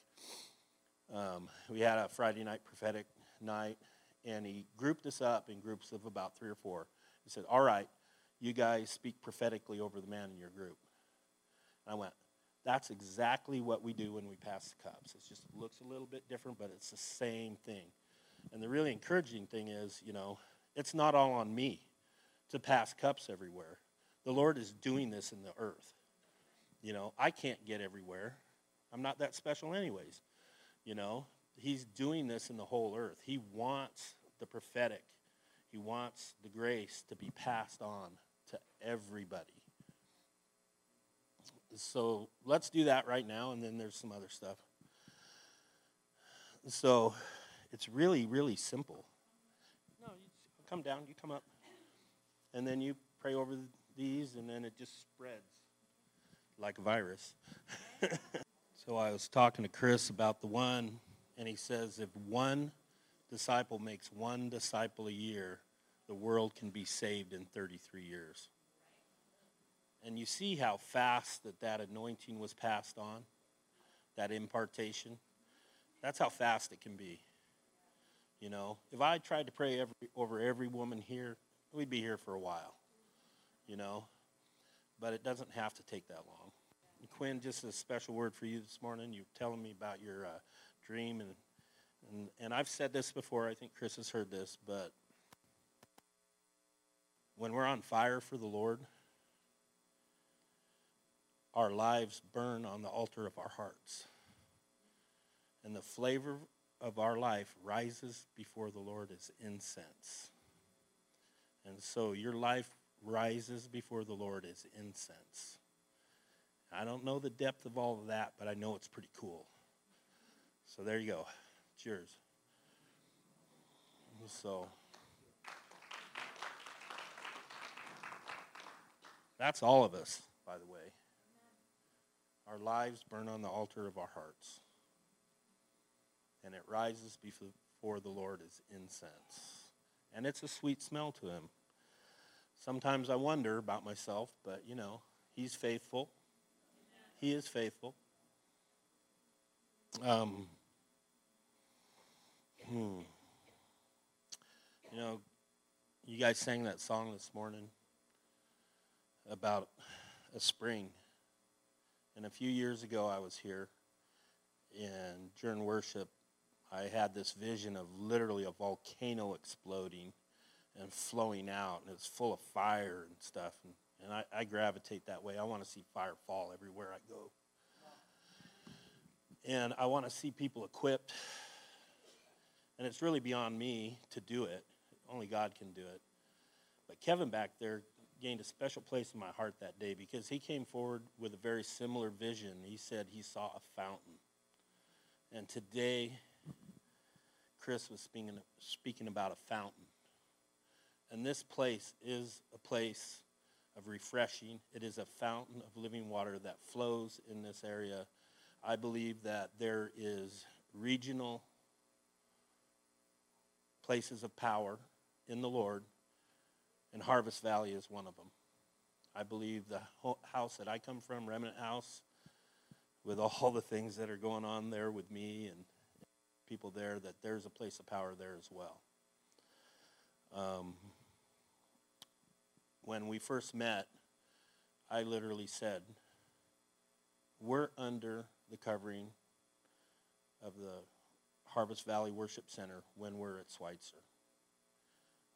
Um, we had a Friday night prophetic night, and he grouped us up in groups of about three or four. He said, All right, you guys speak prophetically over the man in your group. And I went, That's exactly what we do when we pass the cups. It just looks a little bit different, but it's the same thing. And the really encouraging thing is, you know, it's not all on me to pass cups everywhere. The Lord is doing this in the earth. You know, I can't get everywhere. I'm not that special, anyways. You know, He's doing this in the whole earth. He wants the prophetic, He wants the grace to be passed on to everybody. So let's do that right now, and then there's some other stuff. So it's really, really simple. No, you come down, you come up, and then you pray over these, and then it just spreads like a virus. <laughs> so I was talking to Chris about the one, and he says if one disciple makes one disciple a year, the world can be saved in 33 years. And you see how fast that that anointing was passed on, that impartation. That's how fast it can be. You know, if I tried to pray every, over every woman here, we'd be here for a while. You know, but it doesn't have to take that long. And Quinn, just a special word for you this morning. You're telling me about your uh, dream, and, and and I've said this before. I think Chris has heard this, but when we're on fire for the Lord, our lives burn on the altar of our hearts. And the flavor of our life rises before the Lord as incense. And so your life rises before the Lord as incense. I don't know the depth of all of that, but I know it's pretty cool. So there you go. It's yours. So that's all of us, by the way. Our lives burn on the altar of our hearts. And it rises before the Lord as incense. And it's a sweet smell to him. Sometimes I wonder about myself, but you know, he's faithful. He is faithful. Um, hmm. You know, you guys sang that song this morning about a spring. And a few years ago, I was here, and during worship, I had this vision of literally a volcano exploding and flowing out, and it's full of fire and stuff. And, and I, I gravitate that way. I want to see fire fall everywhere I go. And I want to see people equipped. And it's really beyond me to do it. Only God can do it. But Kevin back there gained a special place in my heart that day because he came forward with a very similar vision. He said he saw a fountain. And today, Chris was speaking, speaking about a fountain. And this place is a place of refreshing. It is a fountain of living water that flows in this area. I believe that there is regional places of power in the Lord and Harvest Valley is one of them. I believe the house that I come from, Remnant House, with all the things that are going on there with me and people there, that there's a place of power there as well. Um, when we first met, I literally said, We're under the covering of the Harvest Valley Worship Center when we're at Schweitzer.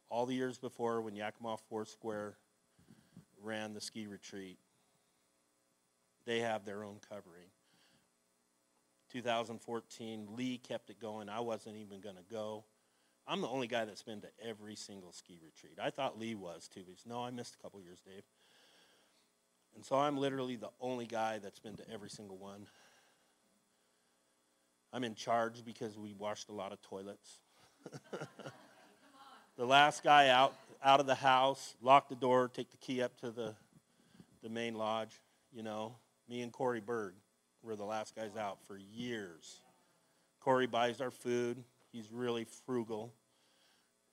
All the years before, when Yakima Foursquare ran the ski retreat, they have their own covering. 2014, Lee kept it going. I wasn't even going to go. I'm the only guy that's been to every single ski retreat. I thought Lee was too. But no, I missed a couple years, Dave. And so I'm literally the only guy that's been to every single one. I'm in charge because we washed a lot of toilets. <laughs> the last guy out out of the house, lock the door, take the key up to the the main lodge. You know, me and Corey Berg were the last guys out for years. Corey buys our food. He's really frugal.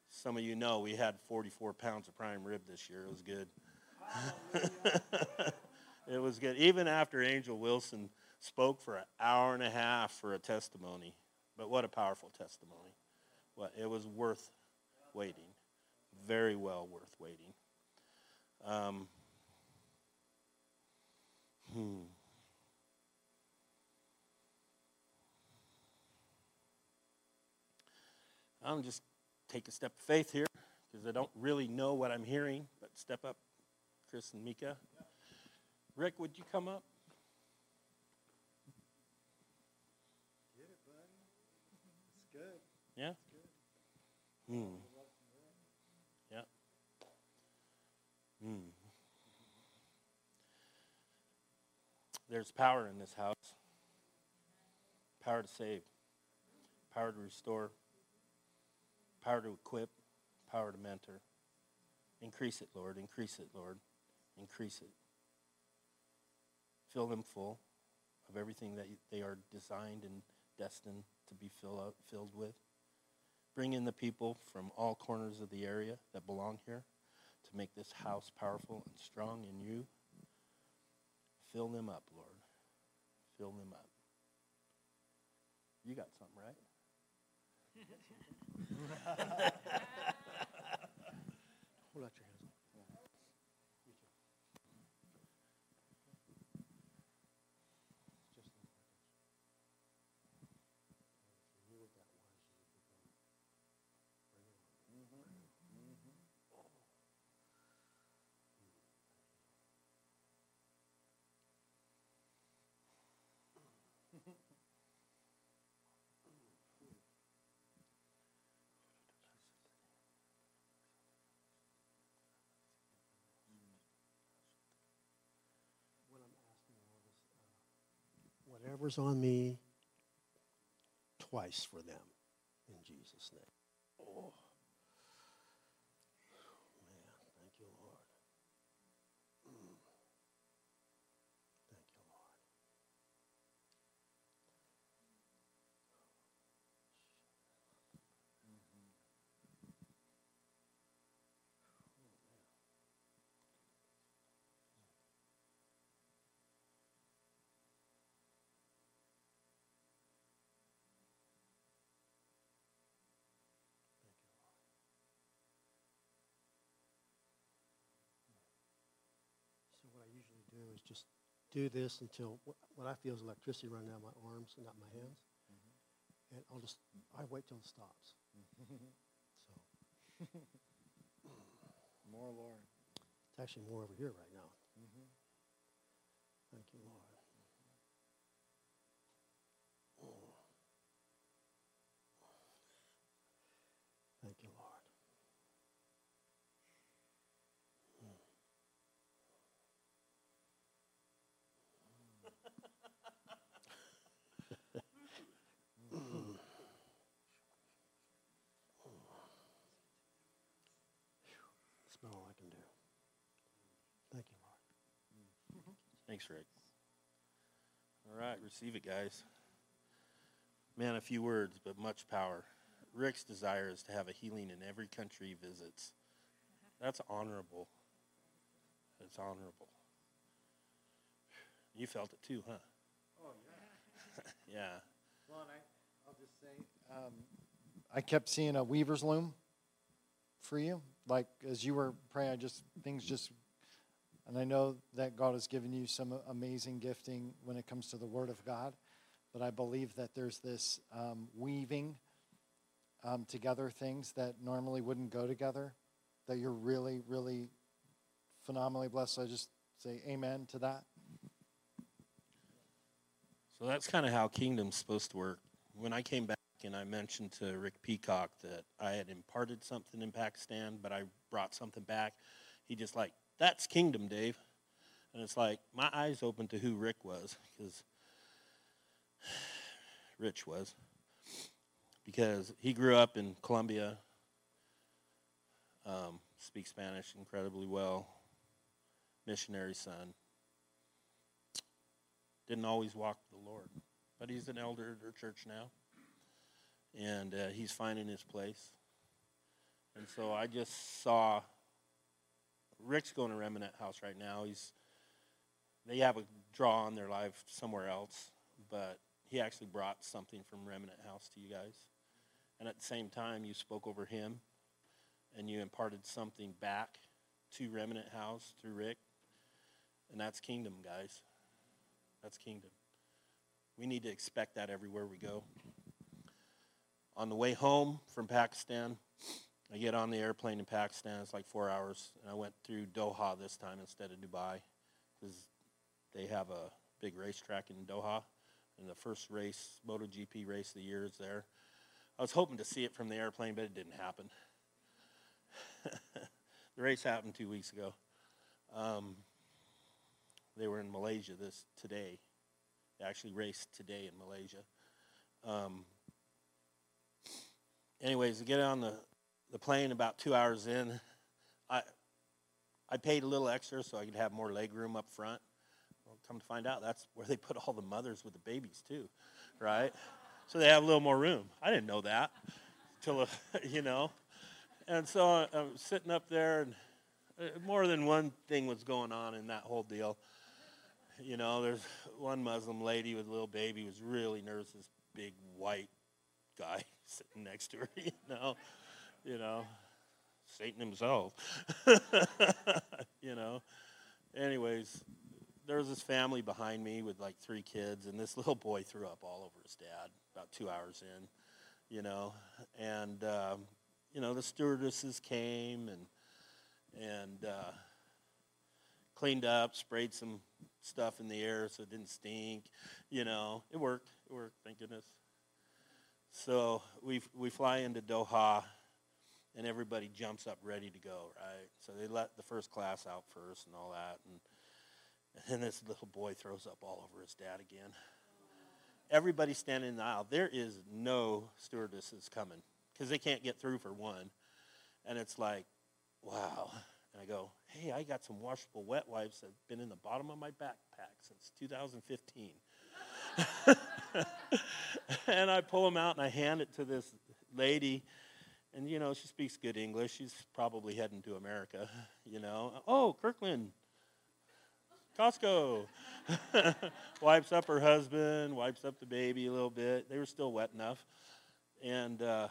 Some of you know we had 44 pounds of prime rib this year. It was good. <laughs> it was good. Even after Angel Wilson spoke for an hour and a half for a testimony. But what a powerful testimony. What it was worth waiting. Very well worth waiting. Um, hmm. I'm just take a step of faith here because I don't really know what I'm hearing, but step up, Chris and Mika. Rick, would you come up? Get it, buddy. It's good. Yeah? Hmm. Yeah. Hmm. There's power in this house. Power to save. Power to restore. Power to equip. Power to mentor. Increase it, Lord. Increase it, Lord. Increase it. Fill them full of everything that they are designed and destined to be fill out, filled with. Bring in the people from all corners of the area that belong here to make this house powerful and strong in you. Fill them up, Lord. Fill them up. You got something, right? <laughs> Hold out your whatever's on me, twice for them, in Jesus' name. Oh. Man, thank you, Lord. Mm. Thank you, Lord. So what I usually do is just do this until what, what I feel is electricity running out of my arms and not my hands. Mm-hmm. And I'll just, I wait till it stops. Mm-hmm. So <laughs> More, Lord. it's actually more over here right now. Mm-hmm. Thank you, Lord. Thank you, Lord. That's about all I can do. Thank you, Lord. Thanks, Rick. All right, receive it, guys. Man, a few words, but much power. Rick's desire is to have a healing in every country he visits. That's honorable. It's honorable. You felt it too, huh? Oh, yeah. <laughs> yeah. Well, and I, I'll just say, um, I kept seeing a weaver's loom for you. Like as you were praying, I just things just, and I know that God has given you some amazing gifting when it comes to the Word of God, but I believe that there's this um, weaving um, together things that normally wouldn't go together. That you're really, really phenomenally blessed. So I just say amen to that. So that's kind of how kingdom's supposed to work. When I came back and I mentioned to Rick Peacock that I had imparted something in Pakistan, but I brought something back, he just like, that's kingdom, Dave. And it's like my eyes opened to who Rick was because <sighs> Rich was because he grew up in Colombia, um, speaks Spanish incredibly well, missionary son. Didn't always walk with the Lord, but he's an elder at our church now, and uh, he's finding his place. And so I just saw Rick's going to Remnant House right now. He's they have a draw on their life somewhere else, but he actually brought something from Remnant House to you guys. And at the same time, you spoke over him and you imparted something back to Remnant House through Rick. And that's kingdom, guys. That's kingdom. We need to expect that everywhere we go. On the way home from Pakistan, I get on the airplane in Pakistan. It's like four hours. And I went through Doha this time instead of Dubai because they have a big racetrack in Doha. And the first race, MotoGP race of the year is there. I was hoping to see it from the airplane, but it didn't happen. <laughs> the race happened two weeks ago. Um, they were in Malaysia this today. They actually raced today in Malaysia. Um, anyways, to get on the, the plane about two hours in, I I paid a little extra so I could have more leg room up front. Well, come to find out, that's where they <laughs> put all the mothers with the babies too, right? so they have a little more room. I didn't know that till, <laughs> you know. And so I'm sitting up there, and uh, more than one thing was going on in that whole deal. You know, there's one Muslim lady with a little baby was really nervous. This big white guy <laughs> sitting next to her. <laughs> You know, you know, Satan himself. <laughs> you know. Anyways, there was this family behind me with like three kids, and this <laughs> little boy threw up all over his dad about two hours in, you know, and um, you know the stewardesses came and and uh, cleaned up, sprayed some stuff in the air so it didn't stink, you know. It worked. It worked. Thank goodness. So we we fly into Doha, and everybody jumps up ready to go, right? So they let the first class out first and all that, and and this little boy throws up all over his dad again everybody standing in the aisle. There is no stewardesses coming because they can't get through for one. And it's like, wow. And I go, hey, I got some washable wet wipes that have been in the bottom of my backpack since 2015. <laughs> <laughs> and I pull them out and I hand it to this lady. And, you know, she speaks good English. She's probably heading to America, you know. Oh, Kirkland, Costco. <laughs> wipes up her husband, wipes up the baby a little bit. They were still wet enough. And, uh,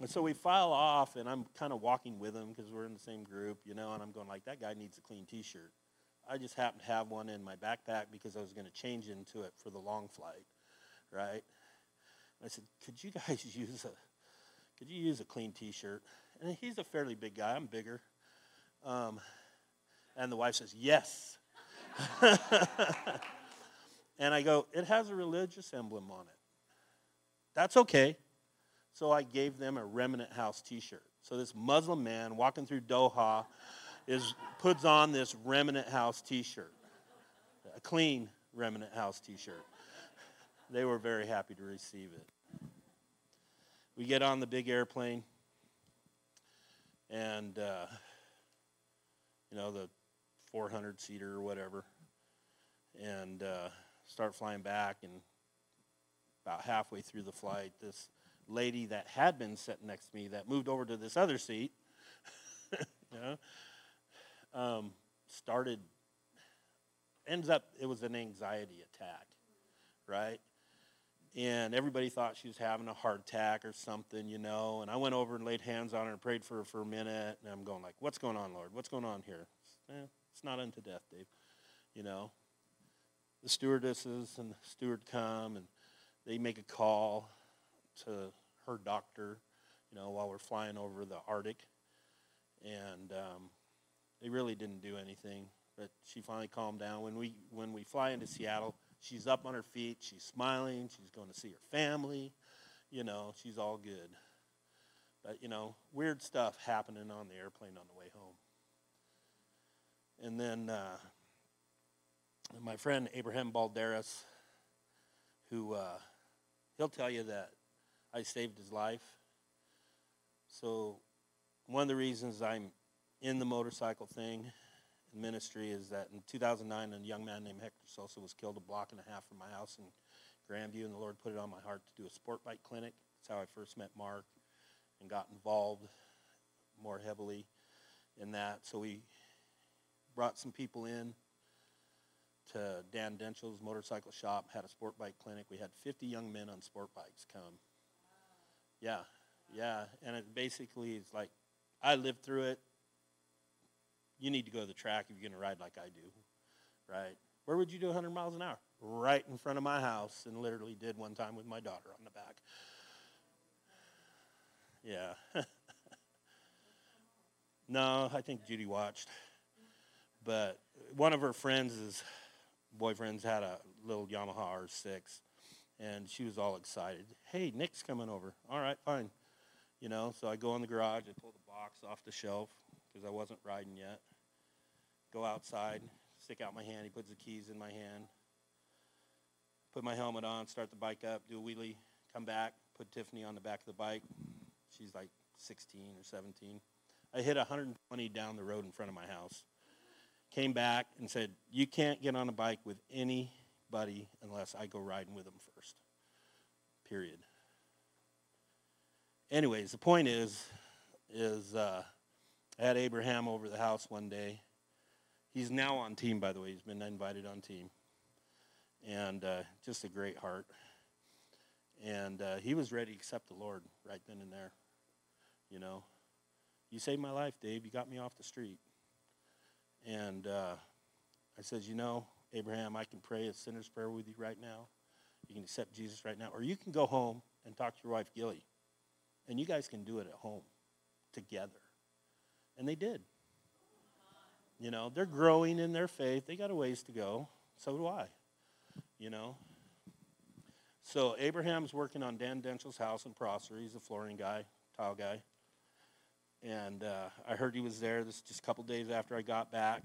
and so we file off, and I'm kind of walking with him because we're in the same group, you know, and I'm going like, that guy needs a clean T-shirt. I just happened to have one in my backpack because I was going to change into it for the long flight, right? And I said, could you guys <laughs> use a, could you use a clean T-shirt? And he's a fairly big guy. I'm bigger. Um, and the wife says, yes. <laughs> and I go, it has a religious emblem on it. That's okay. So I gave them a Remnant House t shirt. So this Muslim man walking through Doha is, puts on this Remnant House t shirt, a clean Remnant House t shirt. They were very happy to receive it. We get on the big airplane, and, uh, you know, the 400 seater or whatever, and uh, start flying back. And about halfway through the flight, this lady that had been sitting next to me that moved over to this other seat, <laughs> you know, um, started, ends up, it was an anxiety attack, right? And everybody thought she was having a heart attack or something, you know. And I went over and laid hands on her and prayed for her for a minute. And I'm going like, "What's going on, Lord? What's going on here?" Eh, it's not unto death, Dave. You know. The stewardesses and the steward come and they make a call to her doctor, you know, while we're flying over the Arctic, and um, they really didn't do anything. But she finally calmed down. When we when we fly into Seattle, she's up on her feet. She's smiling. She's going to see her family. You know, she's all good. But you know, weird stuff happening on the airplane on the way home. And then uh, my friend Abraham Balderas, who uh, he'll tell you that I saved his life. So one of the reasons I'm in the motorcycle thing in ministry is that in 2009, a young man named Hector Sosa was killed a block and a half from my house in Grandview, and the Lord put it on my heart to do a sport bike clinic. That's how I first met Mark and got involved more heavily in that. So we brought some people in to Dan Denschel's motorcycle shop, had a sport bike clinic. We had 50 young men on sport bikes come. Yeah, yeah. And it basically is like, I lived through it. You need to go to the track if you're going to ride like I do, right? Where would you do 100 miles an hour? Right in front of my house, and literally did one time with my daughter on the back. Yeah. <laughs> no, I think Judy watched. But one of her friends' boyfriends had a little Yamaha R6, and she was all excited. Hey, Nick's coming over. All right, fine. You know, so I go in the garage, I pull the box off the shelf because I wasn't riding yet. Go outside, stick out my hand. He puts the keys in my hand. Put my helmet on, start the bike up, do a wheelie, come back, put Tiffany on the back of the bike. She's like 16 or 17. I hit 120 down the road in front of my house. Came back and said, You can't get on a bike with anybody unless I go riding with them first. Period. Anyways, the point is, is uh, I had Abraham over the house one day. He's now on team, by the way. He's been invited on team. And uh, just a great heart. And uh, he was ready to accept the Lord right then and there. You know, you saved my life, Dave. You got me off the street. And uh, I says, you know, Abraham, I can pray a sinner's prayer with you right now. You can accept Jesus right now. Or you can go home and talk to your wife, Gilly. And you guys can do it at home together. And they did. You know, they're growing in their faith. They got a ways to go. So do I. You know. So Abraham's working on Dan Denschel's house in Prosser. He's a flooring guy, tile guy. And uh, I heard he was there. This is just a couple days after I got back.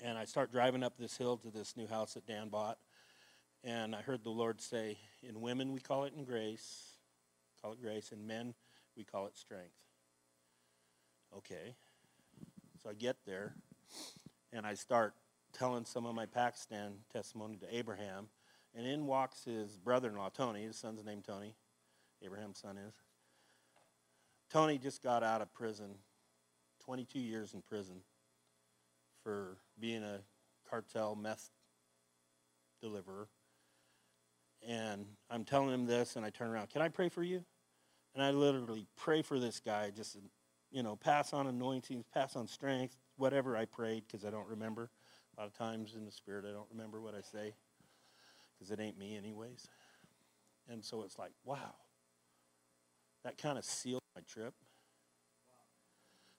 And I start driving up this hill to this new house that Dan bought. And I heard the Lord say, In women, we call it in grace, call it grace. In men, we call it strength. Okay. So I get there and I start telling some of my Pakistan testimony to Abraham. And in walks his brother in law, Tony. His son's named Tony. Abraham's son is. Tony just got out of prison, 22 years in prison for being a cartel meth deliverer. And I'm telling him this, and I turn around, Can I pray for you? And I literally pray for this guy, just, you know, pass on anointings, pass on strength, whatever I prayed, because I don't remember. A lot of times in the spirit, I don't remember what I say, because it ain't me, anyways. And so it's like, wow, that kind of sealed my trip.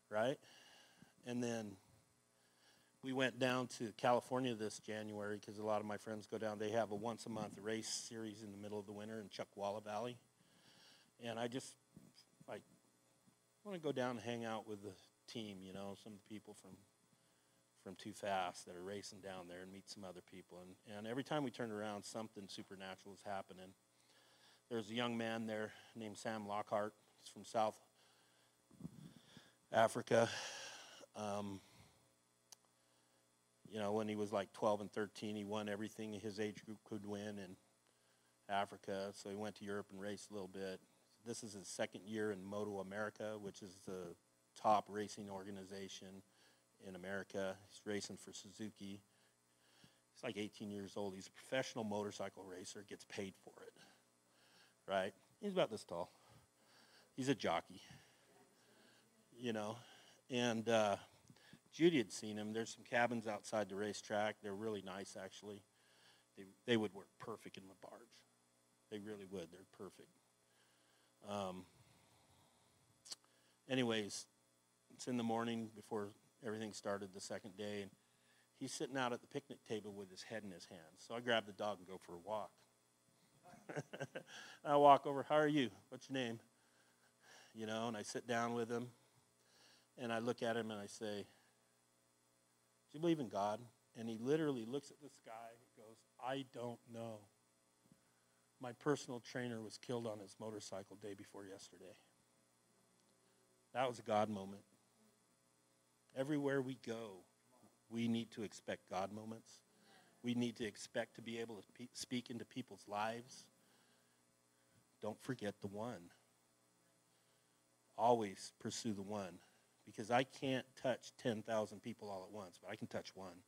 Right? And then we went down to California this January because a lot of my friends go down. They have a once a month race series in the middle of the winter in Chuckwalla Valley. And I just want to go down and hang out with the team, you know, some of the people from from Too Fast that are racing down there and meet some other people. And, and every time we turned around, something supernatural is happening. There's a young man there named Sam Lockhart. He's from South Africa. Um, you know, when he was like 12 and 13, he won everything his age group could win in Africa. So he went to Europe and raced a little bit. This is his second year in Moto America, which is the top racing organization in America. He's racing for Suzuki. He's like 18 years old. He's a professional motorcycle racer, gets paid for it. Right? He's about this tall. He's a jockey. You know, and uh, Judy had seen him. There's some cabins outside the racetrack. They're really nice, actually. They, they would work perfect in the barge. They really would. They're perfect. Um, anyways, it's in the morning before everything started the second day, and he's sitting out at the picnic table with his head in his hands. So I grab the dog and go for a walk. <laughs> I walk over, How are you? What's your name? You know, and I sit down with him, and I look at him and I say, Do you believe in God? And he literally looks at the sky and goes, I don't know. My personal trainer was killed on his motorcycle day before yesterday. That was a God moment. Everywhere we go, we need to expect God moments. We need to expect to be able to pe- speak into people's lives. Don't forget the one. Always pursue the one. Because I can't touch 10,000 people all at once, but I can touch one.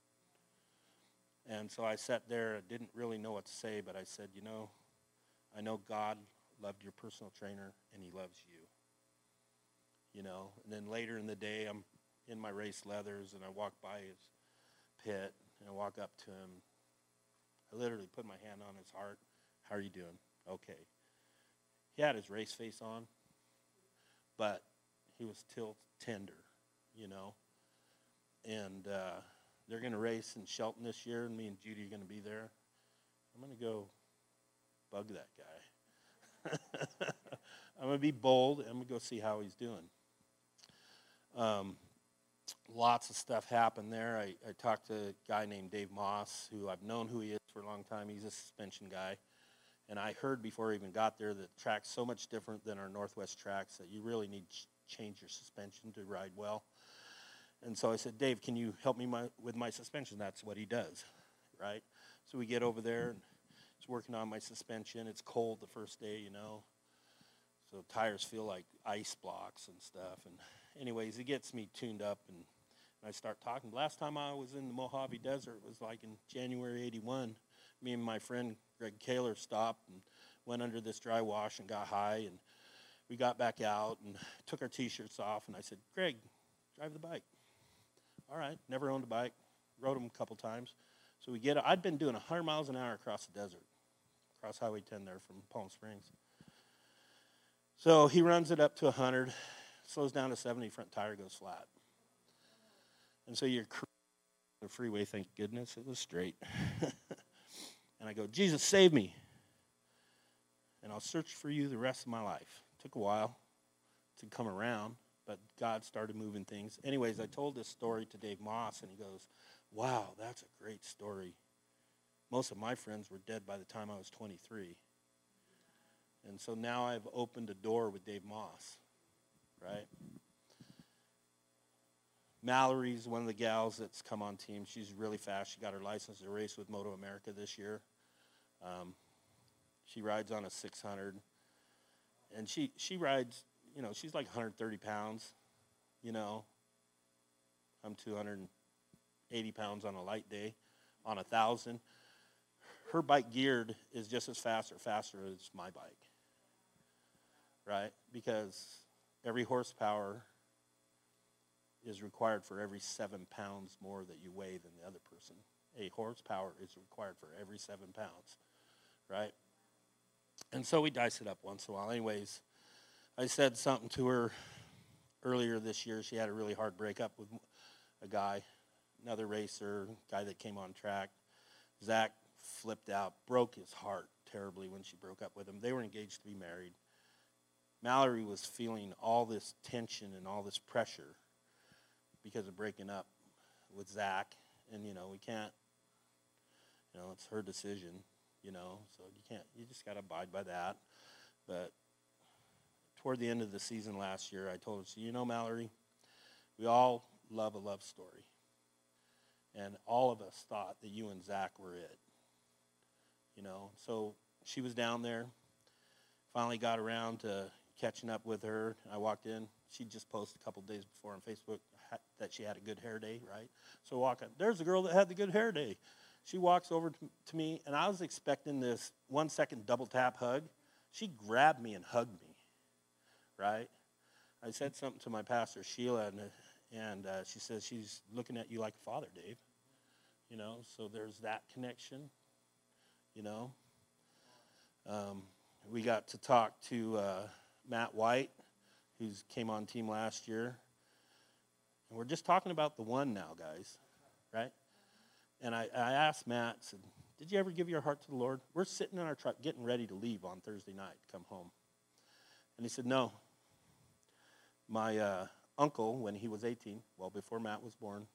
And so I sat there, didn't really know what to say, but I said, you know, I know God loved your personal trainer and he loves you. You know, and then later in the day, I'm in my race leathers and I walk by his pit and I walk up to him. I literally put my hand on his heart. How are you doing? Okay. He had his race face on, but he was still tender, you know. And uh, they're going to race in Shelton this year, and me and Judy are going to be there. I'm going to go bug that guy. <laughs> I'm going to be bold. I'm going to go see how he's doing. Um, lots of stuff happened there. I, I talked to a guy named Dave Moss, who I've known who he is for a long time. He's a suspension guy. And I heard before I even got there that the track's so much different than our Northwest tracks that you really need to change your suspension to ride well. And so I said, Dave, can you help me my, with my suspension? That's what he does, right? So we get over there, and he's working on my suspension. It's cold the first day, you know. So tires feel like ice blocks and stuff. And anyways, he gets me tuned up, and, and I start talking. Last time I was in the Mojave Desert was like in January 81. Me and my friend Greg Kaler stopped and went under this dry wash and got high. And we got back out and took our T-shirts off. And I said, Greg, drive the bike. All right, never owned a bike. Rode them a couple times. So we get, I'd been doing 100 miles an hour across the desert, across Highway 10 there from Palm Springs. So he runs it up to 100, slows down to 70, front tire goes flat. And so you're the freeway, thank goodness it was straight. <laughs> and I go, Jesus, save me. And I'll search for you the rest of my life. Took a while to come around, but God started moving things. Anyways, I told this story to Dave Moss, and he goes, Wow, that's a great story. Most of my friends were dead by the time I was 23. And so now I've opened a door with Dave Moss, right? Mallory's one of the gals that's come on team. She's really fast. She got her license to race with Moto America this year. Um, she rides on a 600, and she she rides. You know, she's like 130 pounds. You know, I'm 280 pounds on a light day, on a thousand. Her bike geared is just as fast or faster as my bike right? Because every horsepower is required for every seven pounds more that you weigh than the other person. A horsepower is required for every seven pounds, right? And so we dice it up once in a while. Anyways, I said something to her earlier this year. She had a really hard breakup with a guy, another racer, guy that came on track. Zach flipped out, broke his heart terribly when she broke up with him. They were engaged to be married. Mallory was feeling all this tension and all this pressure because of breaking up with Zach. And, you know, we can't, you know, it's her decision, you know, so you can't, you just got to abide by that. But toward the end of the season last year, I told her, so, you know, Mallory, we all love a love story. And all of us thought that you and Zach were it. You know, so she was down there, finally got around to catching up with her. I walked in, she just posted a couple days before on Facebook that she had a good hair day, right? So walk up. There's a girl that had the good hair day. She walks over to, to me, and I was expecting this one second double tap hug. She grabbed me and hugged me, right? I said something to my pastor, Sheila, and, and uh, she says she's looking at you like a father, Dave. You know, so there's that connection, you know. Um, we got to talk to uh, Matt White, who came on team last year. And we're just talking about the one now, guys, right? And I, I asked Matt, said, did you ever give your heart to the Lord? We're sitting in our truck getting ready to leave on Thursday night to come home. And he said, no. My uh, uncle, when he was 18, well before Matt was born,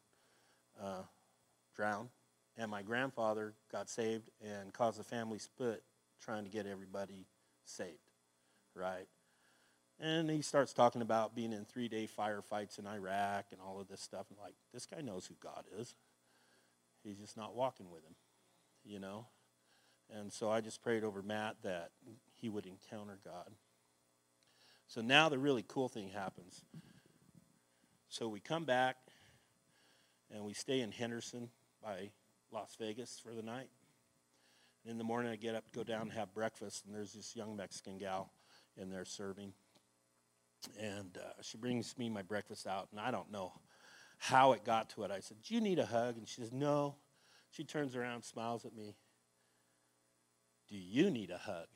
uh, drowned. And my grandfather got saved and caused a family split trying to get everybody saved, right? And he starts talking about being in three day firefights in Iraq and all of this stuff. And like, this guy knows who God is. He's just not walking with him, you know? And so I just prayed over Matt that he would encounter God. So now the really cool thing happens. So we come back and we stay in Henderson by Las Vegas for the night. And in the morning, I get up, go down and have breakfast, and there's this young Mexican gal in there serving. And uh, she brings me my breakfast out, and I don't know how it got to it. I said, Do you need a hug? And she says, No. She turns around, smiles at me. Do you need a hug?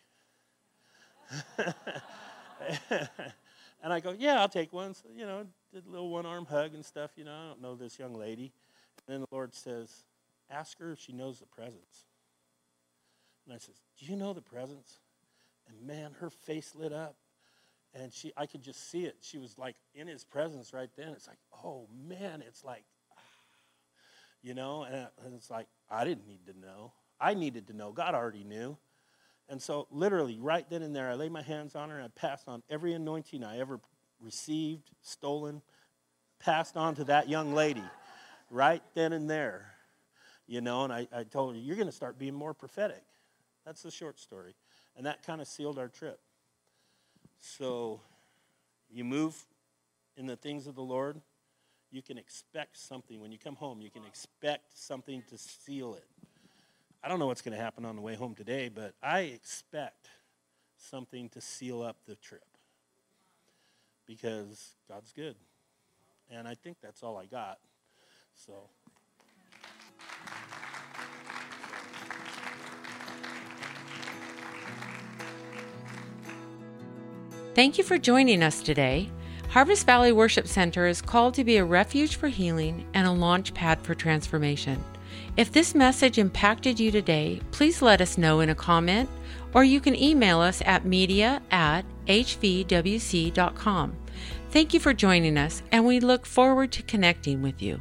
<laughs> and I go, Yeah, I'll take one. So, you know, did a little one arm hug and stuff. You know, I don't know this young lady. And then the Lord says, Ask her if she knows the presence. And I says, Do you know the presence? And man, her face lit up. And she i could just see it. She was like in his presence right then. It's like oh man it's like <sighs> you know? And it's like i didn't need to know. I needed to know. God already knew. And so literally right then and there i laid my hands on her and i passed on every anointing i ever received stolen passed on to that young lady. Right then and there you know and i, I told her you're going to start being more prophetic that's the short story and that kind of sealed our trip so you move in the things of the Lord, you can expect something. When you come home, you can expect something to seal it. I don't know what's going to happen on the way home today, but I expect something to seal up the trip because God's good. And I think that's all I got. So. Thank you for joining us today. Harvest Valley Worship Center is called to be a refuge for healing and a launch pad for transformation. If this message impacted you today, please let us know in a comment or you can email us at media at hvwc.com. Thank you for joining us, and we look forward to connecting with you.